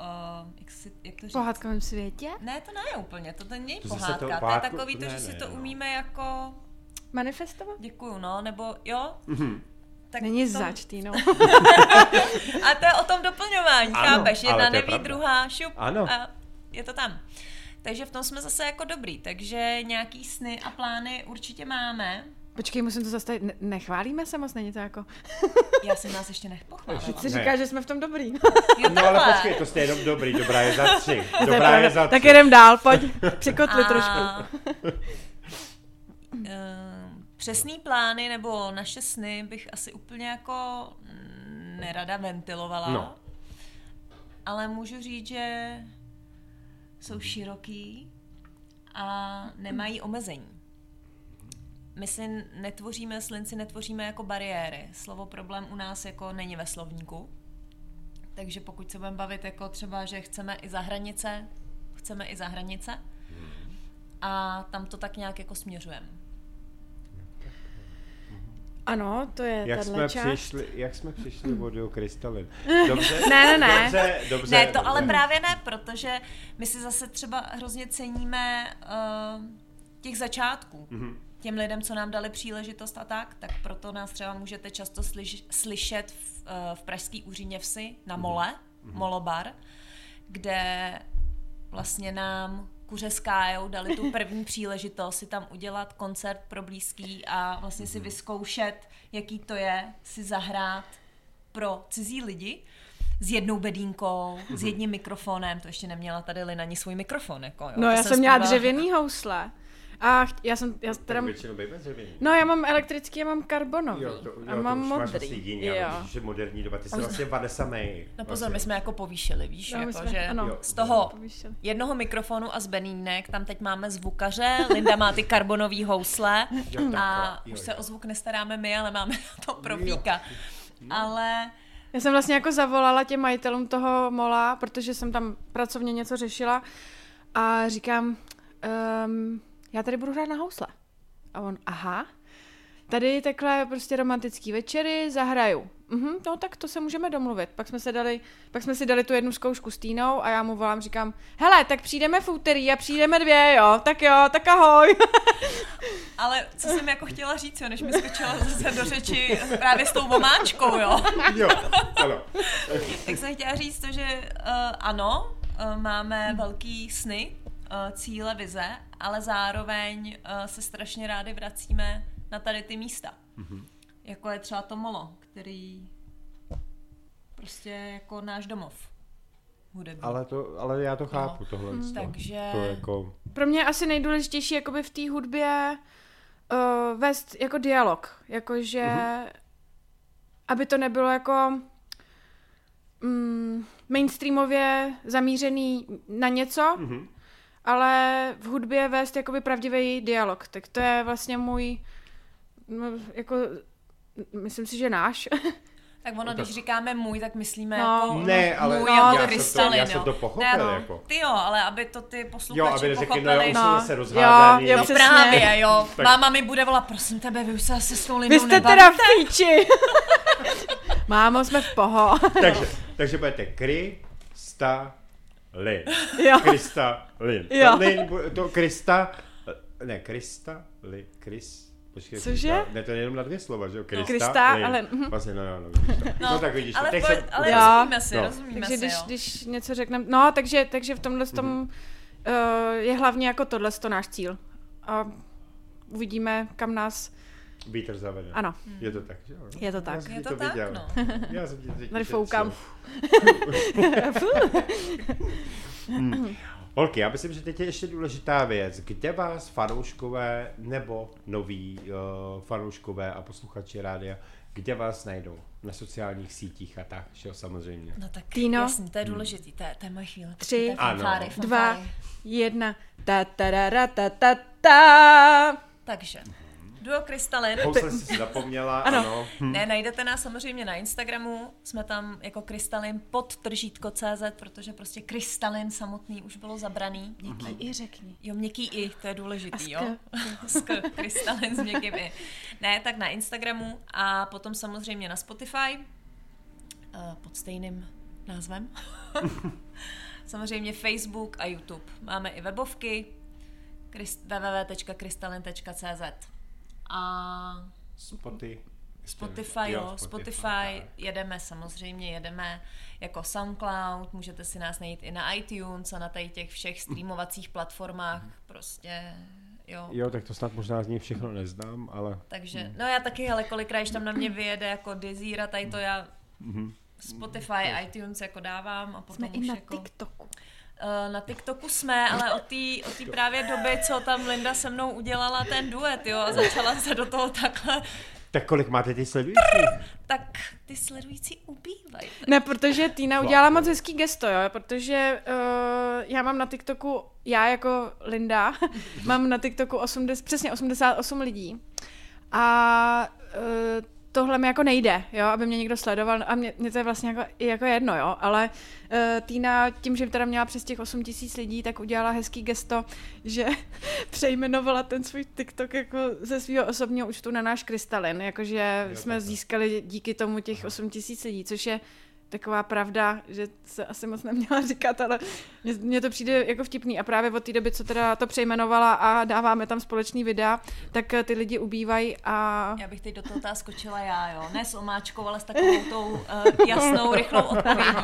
[SPEAKER 3] uh, jak, si, jak to
[SPEAKER 4] V
[SPEAKER 3] říct?
[SPEAKER 4] pohádkovém světě?
[SPEAKER 3] Ne, to ne úplně, to není
[SPEAKER 2] To zase
[SPEAKER 3] pohádka,
[SPEAKER 2] to
[SPEAKER 3] to, je takový to,
[SPEAKER 2] ne,
[SPEAKER 3] že si
[SPEAKER 2] ne,
[SPEAKER 3] to
[SPEAKER 2] no.
[SPEAKER 3] umíme jako,
[SPEAKER 4] Manifestovat?
[SPEAKER 3] děkuju, no, nebo jo,
[SPEAKER 2] Mhm.
[SPEAKER 3] tak
[SPEAKER 4] Není
[SPEAKER 3] to,
[SPEAKER 4] zač, Týno. [laughs]
[SPEAKER 3] A to je o tom doplňování,
[SPEAKER 2] Ano,
[SPEAKER 3] chápeš? Jedna neví,
[SPEAKER 2] pravda.
[SPEAKER 3] druhá šup
[SPEAKER 2] Ano.
[SPEAKER 3] a je to tam. Takže v tom jsme zase jako dobrý, takže nějaký sny a plány určitě máme.
[SPEAKER 4] Počkej, musím to zastavit. Ne- nechválíme se moc, není to jako... [laughs]
[SPEAKER 3] Já jsem nás ještě nepochválila.
[SPEAKER 4] Ty
[SPEAKER 2] Ne.
[SPEAKER 4] říkáš, že jsme v tom dobrý.
[SPEAKER 3] Jo,
[SPEAKER 2] No ale počkej, to jste jenom dobrý, dobrá je za tři. Dobrá je za tři.
[SPEAKER 4] Tak jedem dál, pojď. Přikotli
[SPEAKER 3] A-
[SPEAKER 4] trošku. [laughs]
[SPEAKER 3] Ehm, Přesný plány nebo naše sny bych asi úplně jako mm, nerada ventilovala.
[SPEAKER 2] No.
[SPEAKER 3] Ale můžu říct, že jsou široký a nemají omezení. My si netvoříme, slinci netvoříme jako bariéry. Slovo problém u nás jako není ve slovníku. Takže pokud se budeme bavit jako třeba, že chceme i za hranice, chceme i za hranice a tam to tak nějak jako směřujeme.
[SPEAKER 4] Ano, to je
[SPEAKER 2] Jak jsme,
[SPEAKER 4] část.
[SPEAKER 2] přišli, jak jsme přišli vodou krystalin. [laughs] Dobře?
[SPEAKER 4] Ne, ne, ne.
[SPEAKER 2] Dobře, dobře.
[SPEAKER 3] Ne, to
[SPEAKER 2] dobře.
[SPEAKER 3] ale právě ne, protože my si zase třeba hrozně ceníme uh, těch začátků.
[SPEAKER 2] Mhm.
[SPEAKER 3] Těm lidem, co nám dali příležitost a tak, tak proto nás třeba můžete často slyš, slyšet v, uh, v Pražský úříně vsi na Mole, Molobar, kde vlastně nám kuře s Kájou dali tu [laughs] první příležitost si tam udělat koncert pro blízký a vlastně si vyzkoušet, jaký to je si zahrát pro cizí lidi s jednou bedínkou, s jedním mikrofonem, to ještě neměla tady Lina ani svůj mikrofon, jako jo.
[SPEAKER 4] No,
[SPEAKER 3] To
[SPEAKER 4] já jsem měla
[SPEAKER 3] zpívala-
[SPEAKER 4] dřevěný housle. A cht- já jsem, já teda...
[SPEAKER 2] většinou.
[SPEAKER 4] No, já mám elektrický, já mám karbonový.
[SPEAKER 2] Jo, to, jo,
[SPEAKER 4] a mám
[SPEAKER 2] to už máš
[SPEAKER 4] modrý.
[SPEAKER 2] asi jiný,
[SPEAKER 4] jo.
[SPEAKER 2] ale je moderní doba, ty jsi vlastně Vanessa May.
[SPEAKER 3] No pozor,
[SPEAKER 2] vlastně.
[SPEAKER 3] my jsme jako povýšili, víš,
[SPEAKER 4] No,
[SPEAKER 3] jako,
[SPEAKER 4] jsme-
[SPEAKER 3] že
[SPEAKER 4] ano.
[SPEAKER 3] Z toho
[SPEAKER 4] Povýšili.
[SPEAKER 3] jednoho mikrofonu a z benínek, tam teď máme zvukaře, Linda má ty karbonový housle
[SPEAKER 2] Jo,
[SPEAKER 3] a
[SPEAKER 2] jo,
[SPEAKER 3] už
[SPEAKER 2] jo.
[SPEAKER 3] se o zvuk nestaráme my, ale máme na to profíka. Ale
[SPEAKER 4] Já jsem vlastně jako zavolala těm majitelům toho mola, protože jsem tam pracovně něco řešila a říkám, um, já tady budu hrát na housle. A on, aha, tady takhle prostě romantický večery zahraju. Mhm, no tak to se můžeme domluvit. Pak jsme, se dali, pak jsme si dali tu jednu zkoušku s Týnou a já mu volám, říkám, hele, tak přijdeme v úterý a přijdeme dvě, jo, tak jo, tak ahoj. [laughs]
[SPEAKER 3] Ale co jsem jako chtěla říct, jo, než mi skočila zase do řeči právě s tou vomáčkou, jo.
[SPEAKER 2] Jo, ano. [laughs]
[SPEAKER 3] Tak jsem chtěla říct to, že uh, ano, uh, máme velký sny, uh, cíle, vize, ale zároveň uh, se strašně rádi vracíme na tady ty místa. Mm-hmm. Jako je třeba to molo, který prostě jako náš domov. hudební.
[SPEAKER 2] Ale, to, ale já to chápu,
[SPEAKER 3] No.
[SPEAKER 2] tohle. to.
[SPEAKER 3] Takže
[SPEAKER 2] To jako...
[SPEAKER 4] Pro mě je asi nejdůležitější jakoby v té hudbě uh, vést jako dialog. Jakože,
[SPEAKER 2] Mhm.
[SPEAKER 4] aby to nebylo jako mm, mainstreamově zamířený na něco,
[SPEAKER 2] Mhm.
[SPEAKER 4] Ale v hudbě vést jakoby pravdivý dialog. Tak to je vlastně můj, no, jako, myslím si, že náš. [laughs]
[SPEAKER 3] Tak ono,
[SPEAKER 2] No tak-
[SPEAKER 3] když říkáme můj, tak myslíme
[SPEAKER 4] No.
[SPEAKER 3] jako
[SPEAKER 2] Ne, ale
[SPEAKER 3] můj
[SPEAKER 4] no,
[SPEAKER 3] jako krystalin,
[SPEAKER 2] já jsem
[SPEAKER 3] jo.
[SPEAKER 2] to pochopil,
[SPEAKER 3] Ne, no,
[SPEAKER 2] jako.
[SPEAKER 3] Ty jo, ale aby to ty
[SPEAKER 2] Jo,
[SPEAKER 3] posluchači
[SPEAKER 2] aby neřekli,
[SPEAKER 3] pochopili.
[SPEAKER 2] no
[SPEAKER 4] No.
[SPEAKER 2] jsem zase
[SPEAKER 4] Jo, jo,
[SPEAKER 3] No
[SPEAKER 4] přesně.
[SPEAKER 3] právě, jo.
[SPEAKER 2] Tak-
[SPEAKER 3] Máma mi bude volat, prosím tebe, vy už se asi s tou
[SPEAKER 4] Vy
[SPEAKER 3] Lindou
[SPEAKER 4] jste
[SPEAKER 3] nebavíte.
[SPEAKER 4] teda v píči. [laughs] Mámo, jsme v poho.
[SPEAKER 2] takže, takže budete kry, sta, lin. [laughs]
[SPEAKER 4] Jo.
[SPEAKER 2] Krista, lin.
[SPEAKER 4] Jo.
[SPEAKER 2] To, lin, to Krista, ne, Krista, li, Kris, počkej.
[SPEAKER 4] Cože?
[SPEAKER 2] Krista- Ne, to je jenom na dvě slova, že jo? Krista,
[SPEAKER 4] Krista,
[SPEAKER 2] lin.
[SPEAKER 4] ale- mhm.
[SPEAKER 2] Vlastně, no, no, [laughs] no, vidíš to. no, tak vidíš,
[SPEAKER 3] ale,
[SPEAKER 2] to. Teď
[SPEAKER 3] pojď,
[SPEAKER 2] jsem,
[SPEAKER 3] ale rozumíme si,
[SPEAKER 2] No.
[SPEAKER 3] rozumíme
[SPEAKER 4] Takže
[SPEAKER 3] si,
[SPEAKER 4] když,
[SPEAKER 3] jo.
[SPEAKER 4] když něco řekneme, no, takže, takže v tomhle tom
[SPEAKER 2] Mhm.
[SPEAKER 4] uh, je hlavně jako tohle to náš cíl. A uvidíme, kam nás,
[SPEAKER 2] Vítr zavede.
[SPEAKER 4] ano,
[SPEAKER 2] Je to tak, že jo?
[SPEAKER 4] je to
[SPEAKER 2] Já
[SPEAKER 4] tak.
[SPEAKER 2] jsem
[SPEAKER 3] Je
[SPEAKER 2] ti
[SPEAKER 3] to tak,
[SPEAKER 2] viděl.
[SPEAKER 3] no. [laughs]
[SPEAKER 2] Já jsem ti teď
[SPEAKER 4] Tady foukám. [laughs]
[SPEAKER 2] Hmm. Holky, já myslím, že teď je ještě důležitá věc. Kde vás fanouškové nebo noví uh, fanouškové a posluchači rádia, kde vás najdou? Na sociálních sítích a tak, že jo, samozřejmě.
[SPEAKER 3] No tak
[SPEAKER 4] Týno.
[SPEAKER 3] jasný, to je důležitý, to je, to je moje chvíle.
[SPEAKER 4] Tři.
[SPEAKER 3] To fanfáry,
[SPEAKER 2] Ano.
[SPEAKER 4] Dva, jedna, ta ta ra ra ta ta ta.
[SPEAKER 3] Takže, duo Krystalin.
[SPEAKER 2] Housle jsi si zapomněla,
[SPEAKER 4] Ano.
[SPEAKER 2] ano. Hm.
[SPEAKER 3] Ne, najdete nás samozřejmě na Instagramu, jsme tam jako krystalin pod tržítko CZ, protože prostě krystalin samotný už bylo zabraný.
[SPEAKER 4] Měkký i řekni.
[SPEAKER 3] Jo, měkký i, to je důležitý, jo. [laughs] Sk, krystalin s měkkým i. Ne, tak na Instagramu a potom samozřejmě na Spotify eh, pod stejným názvem. [laughs] samozřejmě Facebook a YouTube. Máme i webovky krys- www.krystalin.cz a
[SPEAKER 2] Spoty.
[SPEAKER 3] Spotify, jo, Spotify, jedeme samozřejmě, jedeme jako SoundCloud, můžete si nás najít i na iTunes a na tady těch všech streamovacích platformách, prostě, jo.
[SPEAKER 2] Jo, tak to snad možná z ní všechno neznám, ale
[SPEAKER 3] Takže, no já taky, ale kolikrát, když tam na mě vyjede jako Desire, tady to já Spotify, iTunes jako dávám a potom
[SPEAKER 4] Jsme i
[SPEAKER 3] už
[SPEAKER 4] na
[SPEAKER 3] jako...
[SPEAKER 4] TikToku.
[SPEAKER 3] Eh, Na TikToku jsme, ale od té od tý právě doby, co tam Linda se mnou udělala ten duet, jo, a začala se do toho takhle,
[SPEAKER 2] tak kolik máte ty sledující?
[SPEAKER 3] tak ty sledující ubývají.
[SPEAKER 4] Ne, protože Týna udělala moc hezký gesto, jo, protože uh, já mám na TikToku, já jako Linda, [laughs] mám na TikToku 80, přesně 88 lidí a uh, tohle mi jako nejde, jo, aby mě někdo sledoval a mě, mě to je vlastně jako, jako jedno, jo, ale uh, Týna tím, že teda měla přes těch 8 tisíc lidí, tak udělala hezký gesto, [laughs] že [laughs] přejmenovala ten svůj TikTok jako ze svého osobního účtu na náš krystalin, jakože
[SPEAKER 2] Jo,
[SPEAKER 4] jsme
[SPEAKER 2] takhle.
[SPEAKER 4] získali díky tomu těch 8 tisíc lidí, což je taková pravda, že se asi moc neměla [laughs] říkat, ale mně, to přijde jako vtipný a právě od té doby, co teda to přejmenovala a dáváme tam společný videa, tak eh, ty lidi ubývají a
[SPEAKER 3] Já bych teď do toho tá skočila já, jo. Ne s omáčkou, ale s takovou tou uh, jasnou, rychlou odpovědí.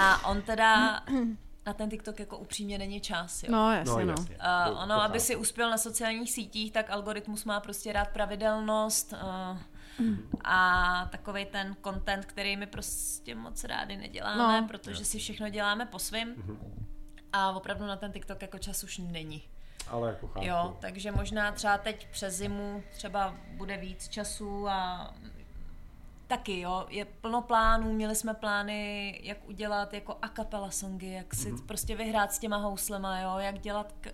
[SPEAKER 3] A on teda na ten TikTok jako upřímně není čas, jo.
[SPEAKER 4] no jasně,
[SPEAKER 2] No,
[SPEAKER 4] no.
[SPEAKER 2] jasně.
[SPEAKER 3] Uh, ono, aby si uspěl na sociálních sítích, tak algoritmus má prostě rád pravidelnost uh, a takový ten content, který my prostě moc rádi neděláme,
[SPEAKER 4] No.
[SPEAKER 3] protože si všechno děláme po svým. A opravdu na ten TikTok jako čas už není.
[SPEAKER 2] Ale jako chápu.
[SPEAKER 3] Jo, takže možná třeba teď přes zimu třeba bude víc času a taky jo, je plno plánů, měli jsme plány, jak udělat jako a cappella songy, jak si
[SPEAKER 2] Mhm.
[SPEAKER 3] prostě vyhrát s těma houslema, jo, jak dělat uh,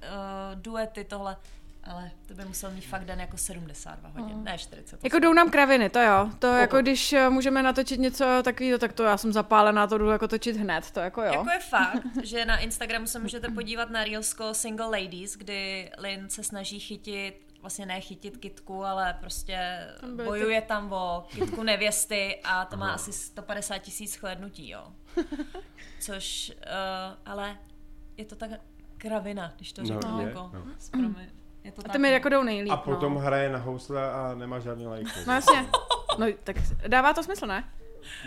[SPEAKER 3] duety, tohle, ale to by musel mít fakt den jako 72 hodin, ne 40.
[SPEAKER 4] Jako jdou nám kraviny, to jo. To jako když eh, můžeme natočit něco takového, tak to já jsem zapálená, to jdu jako točit hned, to jako jo.
[SPEAKER 3] Jako je fakt, [laughs] že na Instagramu se můžete podívat na Reelsko Single Ladies, kdy Lynn se snaží chytit, vlastně ne chytit kitku, ale prostě
[SPEAKER 4] Tam byly ty-
[SPEAKER 3] bojuje tam o kitku nevěsty a to má asi 150 tisíc shlédnutí, jo. [laughs] Což, uh, ale je to tak kravina, když to
[SPEAKER 2] No,
[SPEAKER 3] řeknu,
[SPEAKER 2] je,
[SPEAKER 3] jako,
[SPEAKER 2] no.
[SPEAKER 3] s promi- je to
[SPEAKER 4] A ty mi
[SPEAKER 3] no.
[SPEAKER 4] jako jdou nejlíp,
[SPEAKER 2] A potom
[SPEAKER 4] no.
[SPEAKER 2] hraje na housle a nemá žádný lajky.
[SPEAKER 4] No jasně. No tak dává to smysl, ne?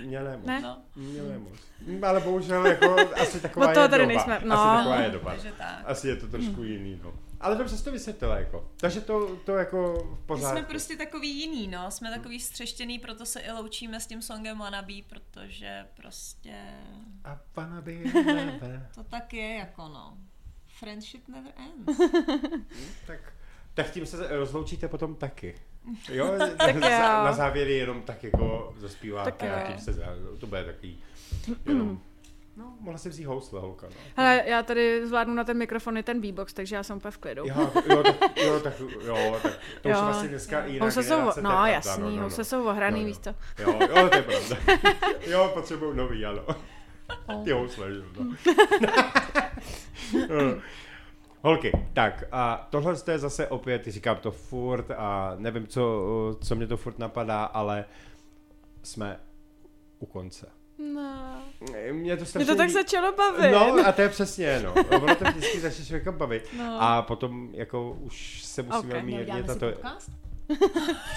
[SPEAKER 2] Mě nemoc.
[SPEAKER 4] Ne?
[SPEAKER 3] No,
[SPEAKER 2] Mě nemoc. Mm, Ale bohužel jako asi taková
[SPEAKER 4] Od toho
[SPEAKER 2] je
[SPEAKER 4] tady
[SPEAKER 2] doba.
[SPEAKER 4] nejsme, no.
[SPEAKER 2] Asi taková je doba.
[SPEAKER 3] takže tak.
[SPEAKER 2] Asi je to trošku jiný, no. Ale dobře jsi to vysvětlila, jako. Takže to, to jako v pořádku.
[SPEAKER 3] jsme prostě takový jiný, no. Jsme takový střeštěný, proto se i loučíme s tím songem Wannabe, protože prostě
[SPEAKER 2] A pana [laughs] by
[SPEAKER 3] to tak je jako no. Friendship never ends. [laughs]
[SPEAKER 2] tak, tak tím se rozloučíte potom taky. Jo, [laughs]
[SPEAKER 4] Tak
[SPEAKER 2] na,
[SPEAKER 4] jo.
[SPEAKER 2] na závěr jenom tak jako zaspíváte
[SPEAKER 4] Tak
[SPEAKER 2] a
[SPEAKER 4] jo.
[SPEAKER 2] tím se, za- to bude takový, [clears throat] jenom, no, mohla si vzít housle, holka, no.
[SPEAKER 4] Hele, já tady zvládnu na ten mikrofon i ten beatbox, takže já jsem úplně v klidu.
[SPEAKER 2] Jo, jo, tak, jo, tak, jo, tak to už
[SPEAKER 4] Jo.
[SPEAKER 2] vlastně dneska jiná
[SPEAKER 4] Housle jsou,
[SPEAKER 2] generace, to je
[SPEAKER 4] no
[SPEAKER 2] pravda,
[SPEAKER 4] jasný, housle jsou ohraný,
[SPEAKER 2] Jo, jo.
[SPEAKER 4] víš co.
[SPEAKER 2] Jo, jo, to je pravda. [laughs] Jo, potřebuju nový, ano. Ty housle, že jo. no. [laughs] Holky, tak a tohle je zase opět, říkám to furt a nevím, co, co mě to furt napadá, ale jsme u konce.
[SPEAKER 4] No.
[SPEAKER 2] Mě to
[SPEAKER 4] Mě
[SPEAKER 2] strašně...
[SPEAKER 4] to tak začalo bavit.
[SPEAKER 2] No a to je přesně, no. Ono to vždycky začne člověka bavit.
[SPEAKER 4] No.
[SPEAKER 2] A potom jako už se musíme
[SPEAKER 4] Ok.
[SPEAKER 2] mírně tato...
[SPEAKER 3] podcast?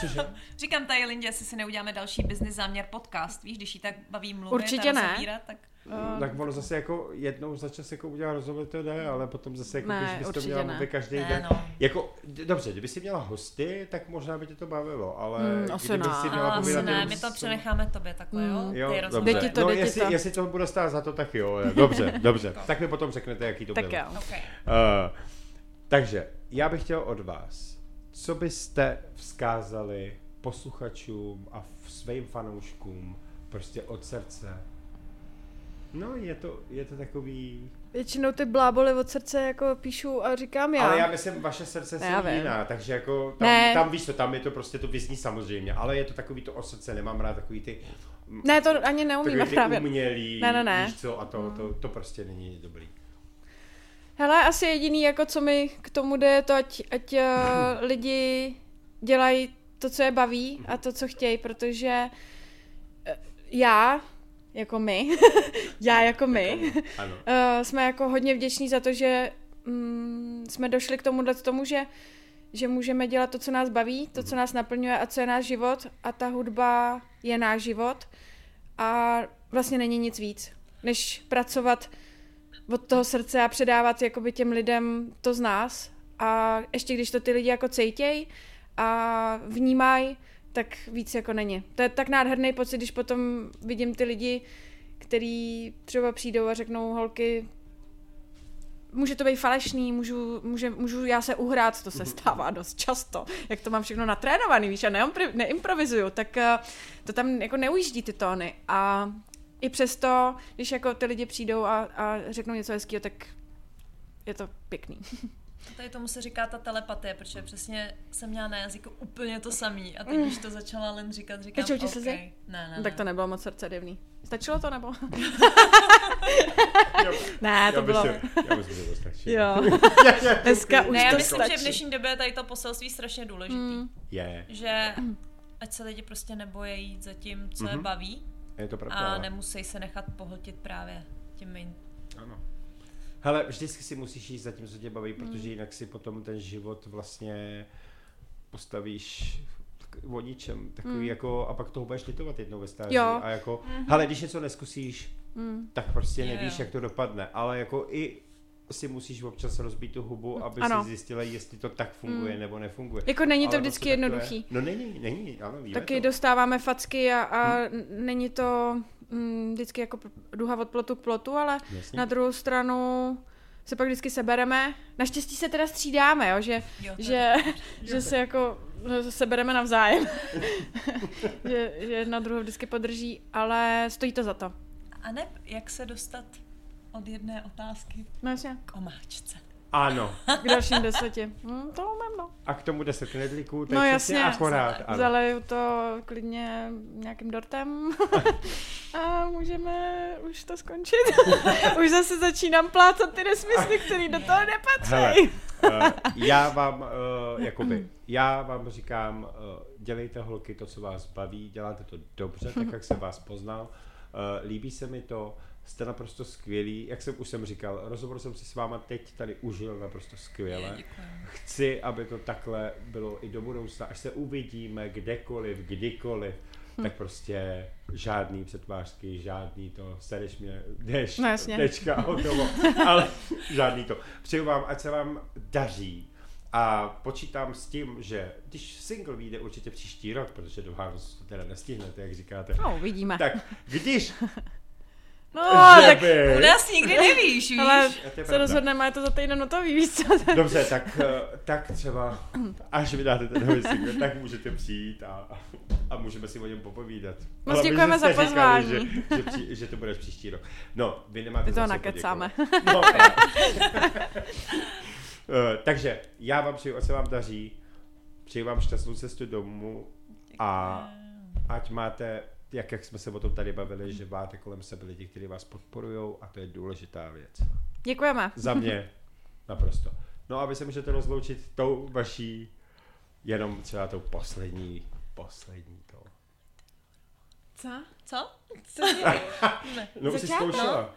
[SPEAKER 2] Cože? [laughs]
[SPEAKER 3] Říkám tady Lindě, jestli si neuděláme další business záměr podcast, víš, když jí tak baví mluvit
[SPEAKER 4] Určitě
[SPEAKER 3] a
[SPEAKER 4] ne.
[SPEAKER 3] rozebírat, tak
[SPEAKER 2] Tak ono zase jako jednou za čas jako udělá rozhovor, to jde, ale potom zase jako
[SPEAKER 4] Ne,
[SPEAKER 2] když bys to měla
[SPEAKER 4] ne.
[SPEAKER 2] mluvit každý
[SPEAKER 3] Ne,
[SPEAKER 2] den.
[SPEAKER 3] no.
[SPEAKER 2] Jako, d- dobře, kdyby si měla hosty, tak možná by tě to bavilo, ale
[SPEAKER 4] Mm, asi
[SPEAKER 2] kdyby
[SPEAKER 4] ne.
[SPEAKER 2] si měla
[SPEAKER 3] asi
[SPEAKER 2] povídat
[SPEAKER 3] ne, my to
[SPEAKER 2] s-
[SPEAKER 3] přenecháme tobě takhle, jo?
[SPEAKER 4] Mm.
[SPEAKER 2] Jo,
[SPEAKER 3] Ty
[SPEAKER 2] dobře.
[SPEAKER 4] to,
[SPEAKER 2] no, jestli,
[SPEAKER 4] to.
[SPEAKER 2] jestli to bude stát za to, tak jo. Dobře, [laughs] dobře. tak mi potom řeknete, jaký to
[SPEAKER 4] Tak
[SPEAKER 2] bylo.
[SPEAKER 4] jo.
[SPEAKER 3] Okay.
[SPEAKER 2] Uh, takže, já bych chtěl od vás, co byste vzkázali posluchačům a svým fanouškům prostě od srdce? No, je to, je to takový...
[SPEAKER 4] Většinou ty bláboli od srdce jako píšu a říkám já.
[SPEAKER 2] Ale já myslím, vaše srdce
[SPEAKER 4] já vím.
[SPEAKER 2] jiná, takže jako tam,
[SPEAKER 4] Ne.
[SPEAKER 2] tam víš to, tam je to prostě to vyzní samozřejmě, ale je to takový to o srdce, nemám rád takový ty,
[SPEAKER 4] Ne, to ani neumím
[SPEAKER 2] takový ty
[SPEAKER 4] právě.
[SPEAKER 2] umělý,
[SPEAKER 4] Ne, ne, ne.
[SPEAKER 2] víš co, a to, to, to prostě není dobrý.
[SPEAKER 4] Hele, asi jediný, jako co mi k tomu jde, je to, ať, ať uh, [laughs] lidi dělají to, co je baví a to, co chtějí, protože eh, já, jako my, [laughs] já jako my, [laughs]
[SPEAKER 2] Ano.
[SPEAKER 4] uh, jsme jako hodně vděční za to, že mm, jsme došli k tomuhle tomu, že, že můžeme dělat to, co nás baví, to, co nás naplňuje a co je náš život. A ta hudba je náš život. A vlastně není nic víc, než pracovat od toho srdce a předávat jakoby těm lidem to z nás. A ještě když to ty lidi jako cejtěj a vnímají, tak víc jako není. To je tak nádherný pocit, když potom vidím ty lidi, který třeba přijdou a řeknou holky, může to být falešný, můžu, může, můžu já se uhrát, to se stává dost často, jak to mám všechno natrénovaný, víš, a neimpro- neimprovizuju, tak eh, to tam jako neujíždí ty tóny a i přesto, když jako ty lidi přijdou a, a řeknou něco hezkého, tak je to pěkný. [laughs]
[SPEAKER 3] Tady tomu se říká ta telepatie, protože přesně jsem měla na jazyku úplně to samý a teď, když to začala Len říkat, říkám,
[SPEAKER 4] Tečou ti
[SPEAKER 3] OK.
[SPEAKER 4] slzy?
[SPEAKER 3] Ne, ne,
[SPEAKER 4] No, tak to
[SPEAKER 3] ne.
[SPEAKER 4] nebylo moc srdcedivný. Stačilo to nebo? [laughs]
[SPEAKER 2] Jo,
[SPEAKER 4] ne, to
[SPEAKER 2] já,
[SPEAKER 4] bylo...
[SPEAKER 2] myslím, já myslím, že to stačí.
[SPEAKER 4] Jo, [laughs] dneska už
[SPEAKER 3] Ne, já
[SPEAKER 4] to
[SPEAKER 3] myslím, že v
[SPEAKER 4] stačí.
[SPEAKER 3] dnešní době je tady to poselství strašně důležitý.
[SPEAKER 4] Mm.
[SPEAKER 2] Je,
[SPEAKER 3] Že ať se lidi prostě nebojí jít za tím, co je
[SPEAKER 2] Mhm.
[SPEAKER 3] baví
[SPEAKER 2] je to pravda.
[SPEAKER 3] a nemusí se nechat pohltit právě tím main.
[SPEAKER 2] Ano. Hele, vždycky si musíš jít za tím, co tě baví,
[SPEAKER 4] Hmm.
[SPEAKER 2] protože jinak si potom ten život vlastně postavíš o ničem, takový
[SPEAKER 4] Mm.
[SPEAKER 2] jako, a pak toho budeš litovat jednou ve stáří.
[SPEAKER 4] Jo.
[SPEAKER 2] A jako, hele, když něco neskusíš,
[SPEAKER 4] Mm.
[SPEAKER 2] tak prostě
[SPEAKER 3] Jo,
[SPEAKER 2] nevíš, jak to dopadne, ale jako i si musíš občas rozbít tu hubu, aby
[SPEAKER 4] Ano.
[SPEAKER 2] si zjistila, jestli to tak funguje nebo nefunguje.
[SPEAKER 4] Jako není to
[SPEAKER 2] Ale
[SPEAKER 4] vždycky
[SPEAKER 2] prostě
[SPEAKER 4] jednoduchý.
[SPEAKER 2] No není, není, ano, víme
[SPEAKER 4] Taky
[SPEAKER 2] to.
[SPEAKER 4] dostáváme facky a, a n- není to mm, vždycky jako duha od plotu k plotu, ale
[SPEAKER 2] Jasně.
[SPEAKER 4] na druhou stranu se pak vždycky sebereme. Naštěstí se teda střídáme, jo, že,
[SPEAKER 3] Jo,
[SPEAKER 4] že, že se jako že sebereme navzájem. [laughs] že, že jedna druhou vždycky podrží, ale stojí to za to.
[SPEAKER 3] A ne, jak se dostat od jedné otázky
[SPEAKER 4] No jasně.
[SPEAKER 3] k omáčce.
[SPEAKER 2] Ano.
[SPEAKER 4] K dalším deseti. Hm, to umím, no.
[SPEAKER 2] A k tomu 10 knedlíků, to je
[SPEAKER 4] No jasně.
[SPEAKER 2] akorát. Ano.
[SPEAKER 4] Zaleju to klidně nějakým dortem [laughs] a můžeme už to skončit. [laughs] už zase začínám plácat ty nesmysly, které do toho
[SPEAKER 2] Hele,
[SPEAKER 4] nepatří. [laughs]
[SPEAKER 2] uh, já vám, uh, jakoby, já vám říkám, uh, dělejte holky to, co vás baví, děláte to dobře, tak jak jsem vás poznal, uh, líbí se mi to, jste naprosto skvělí, jak jsem už jsem říkal, rozhovor jsem si s váma teď tady užil naprosto skvěle. Chci, aby to takhle bylo i do budoucna, až se uvidíme kdekoliv, kdykoliv, tak prostě žádný přetvářky, žádný to, sereš mě, jdeš,
[SPEAKER 4] No jasně.
[SPEAKER 2] tečka, hotovo, [laughs] ale žádný to. Přeju vám, ať se vám daří a počítám s tím, že když single vyjde určitě příští rok, protože do Vánoc to teda nestihnete, jak říkáte,
[SPEAKER 4] No, uvidíme.
[SPEAKER 2] tak když [laughs]
[SPEAKER 4] no,
[SPEAKER 2] že
[SPEAKER 4] tak
[SPEAKER 2] by...
[SPEAKER 3] U nás nikdy nevíš, víš?
[SPEAKER 4] ale se rozhodneme, je to za týden hotový, víš co?
[SPEAKER 2] Dobře, tak, eh, tak třeba, až vydáte ten nový single, tak můžete přijít a, a můžeme si o něm popovídat.
[SPEAKER 4] Moc
[SPEAKER 2] Hlavně,
[SPEAKER 4] děkujeme za
[SPEAKER 2] jste říkali,
[SPEAKER 4] pozvání.
[SPEAKER 2] Že, že, při, že to bude příští rok. No, vy nemáte za
[SPEAKER 4] to nakecáme.
[SPEAKER 2] poděkovat. No. [laughs] Eh, takže já vám přeju, ať se vám daří, přeju vám šťastnou cestu domů a ať máte, jak, jak jsme se o tom tady bavili, že máte kolem sebe lidi, kteří vás podporují a to je důležitá věc.
[SPEAKER 4] Děkujeme.
[SPEAKER 2] Za mě naprosto. No a vy se můžete rozloučit tou vaší, jenom třeba tou poslední, poslední to.
[SPEAKER 4] Co?
[SPEAKER 3] Co?
[SPEAKER 4] Co děláš? [laughs]
[SPEAKER 2] No už jsi zkoušela.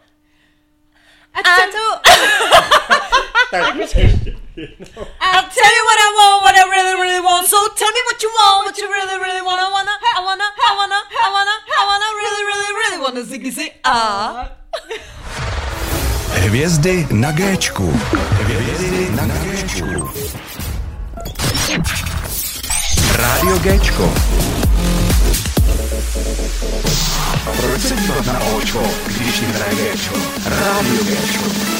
[SPEAKER 3] A to... [laughs]
[SPEAKER 2] Tak ještě jednou. [laughs]
[SPEAKER 3] I'll tell you what I want, what I really, really want. So tell me what you want, what you really, really wanna, wanna, I wanna, I wanna, I wanna, I wanna, really, really, really wanna ziggy zig ah.
[SPEAKER 1] Hvězdy na Géčku. Hvězdy na Géčku. Rádio Géčko. Proč se dívat na Očko, když jim hraje Géčko? Rádio Géčko.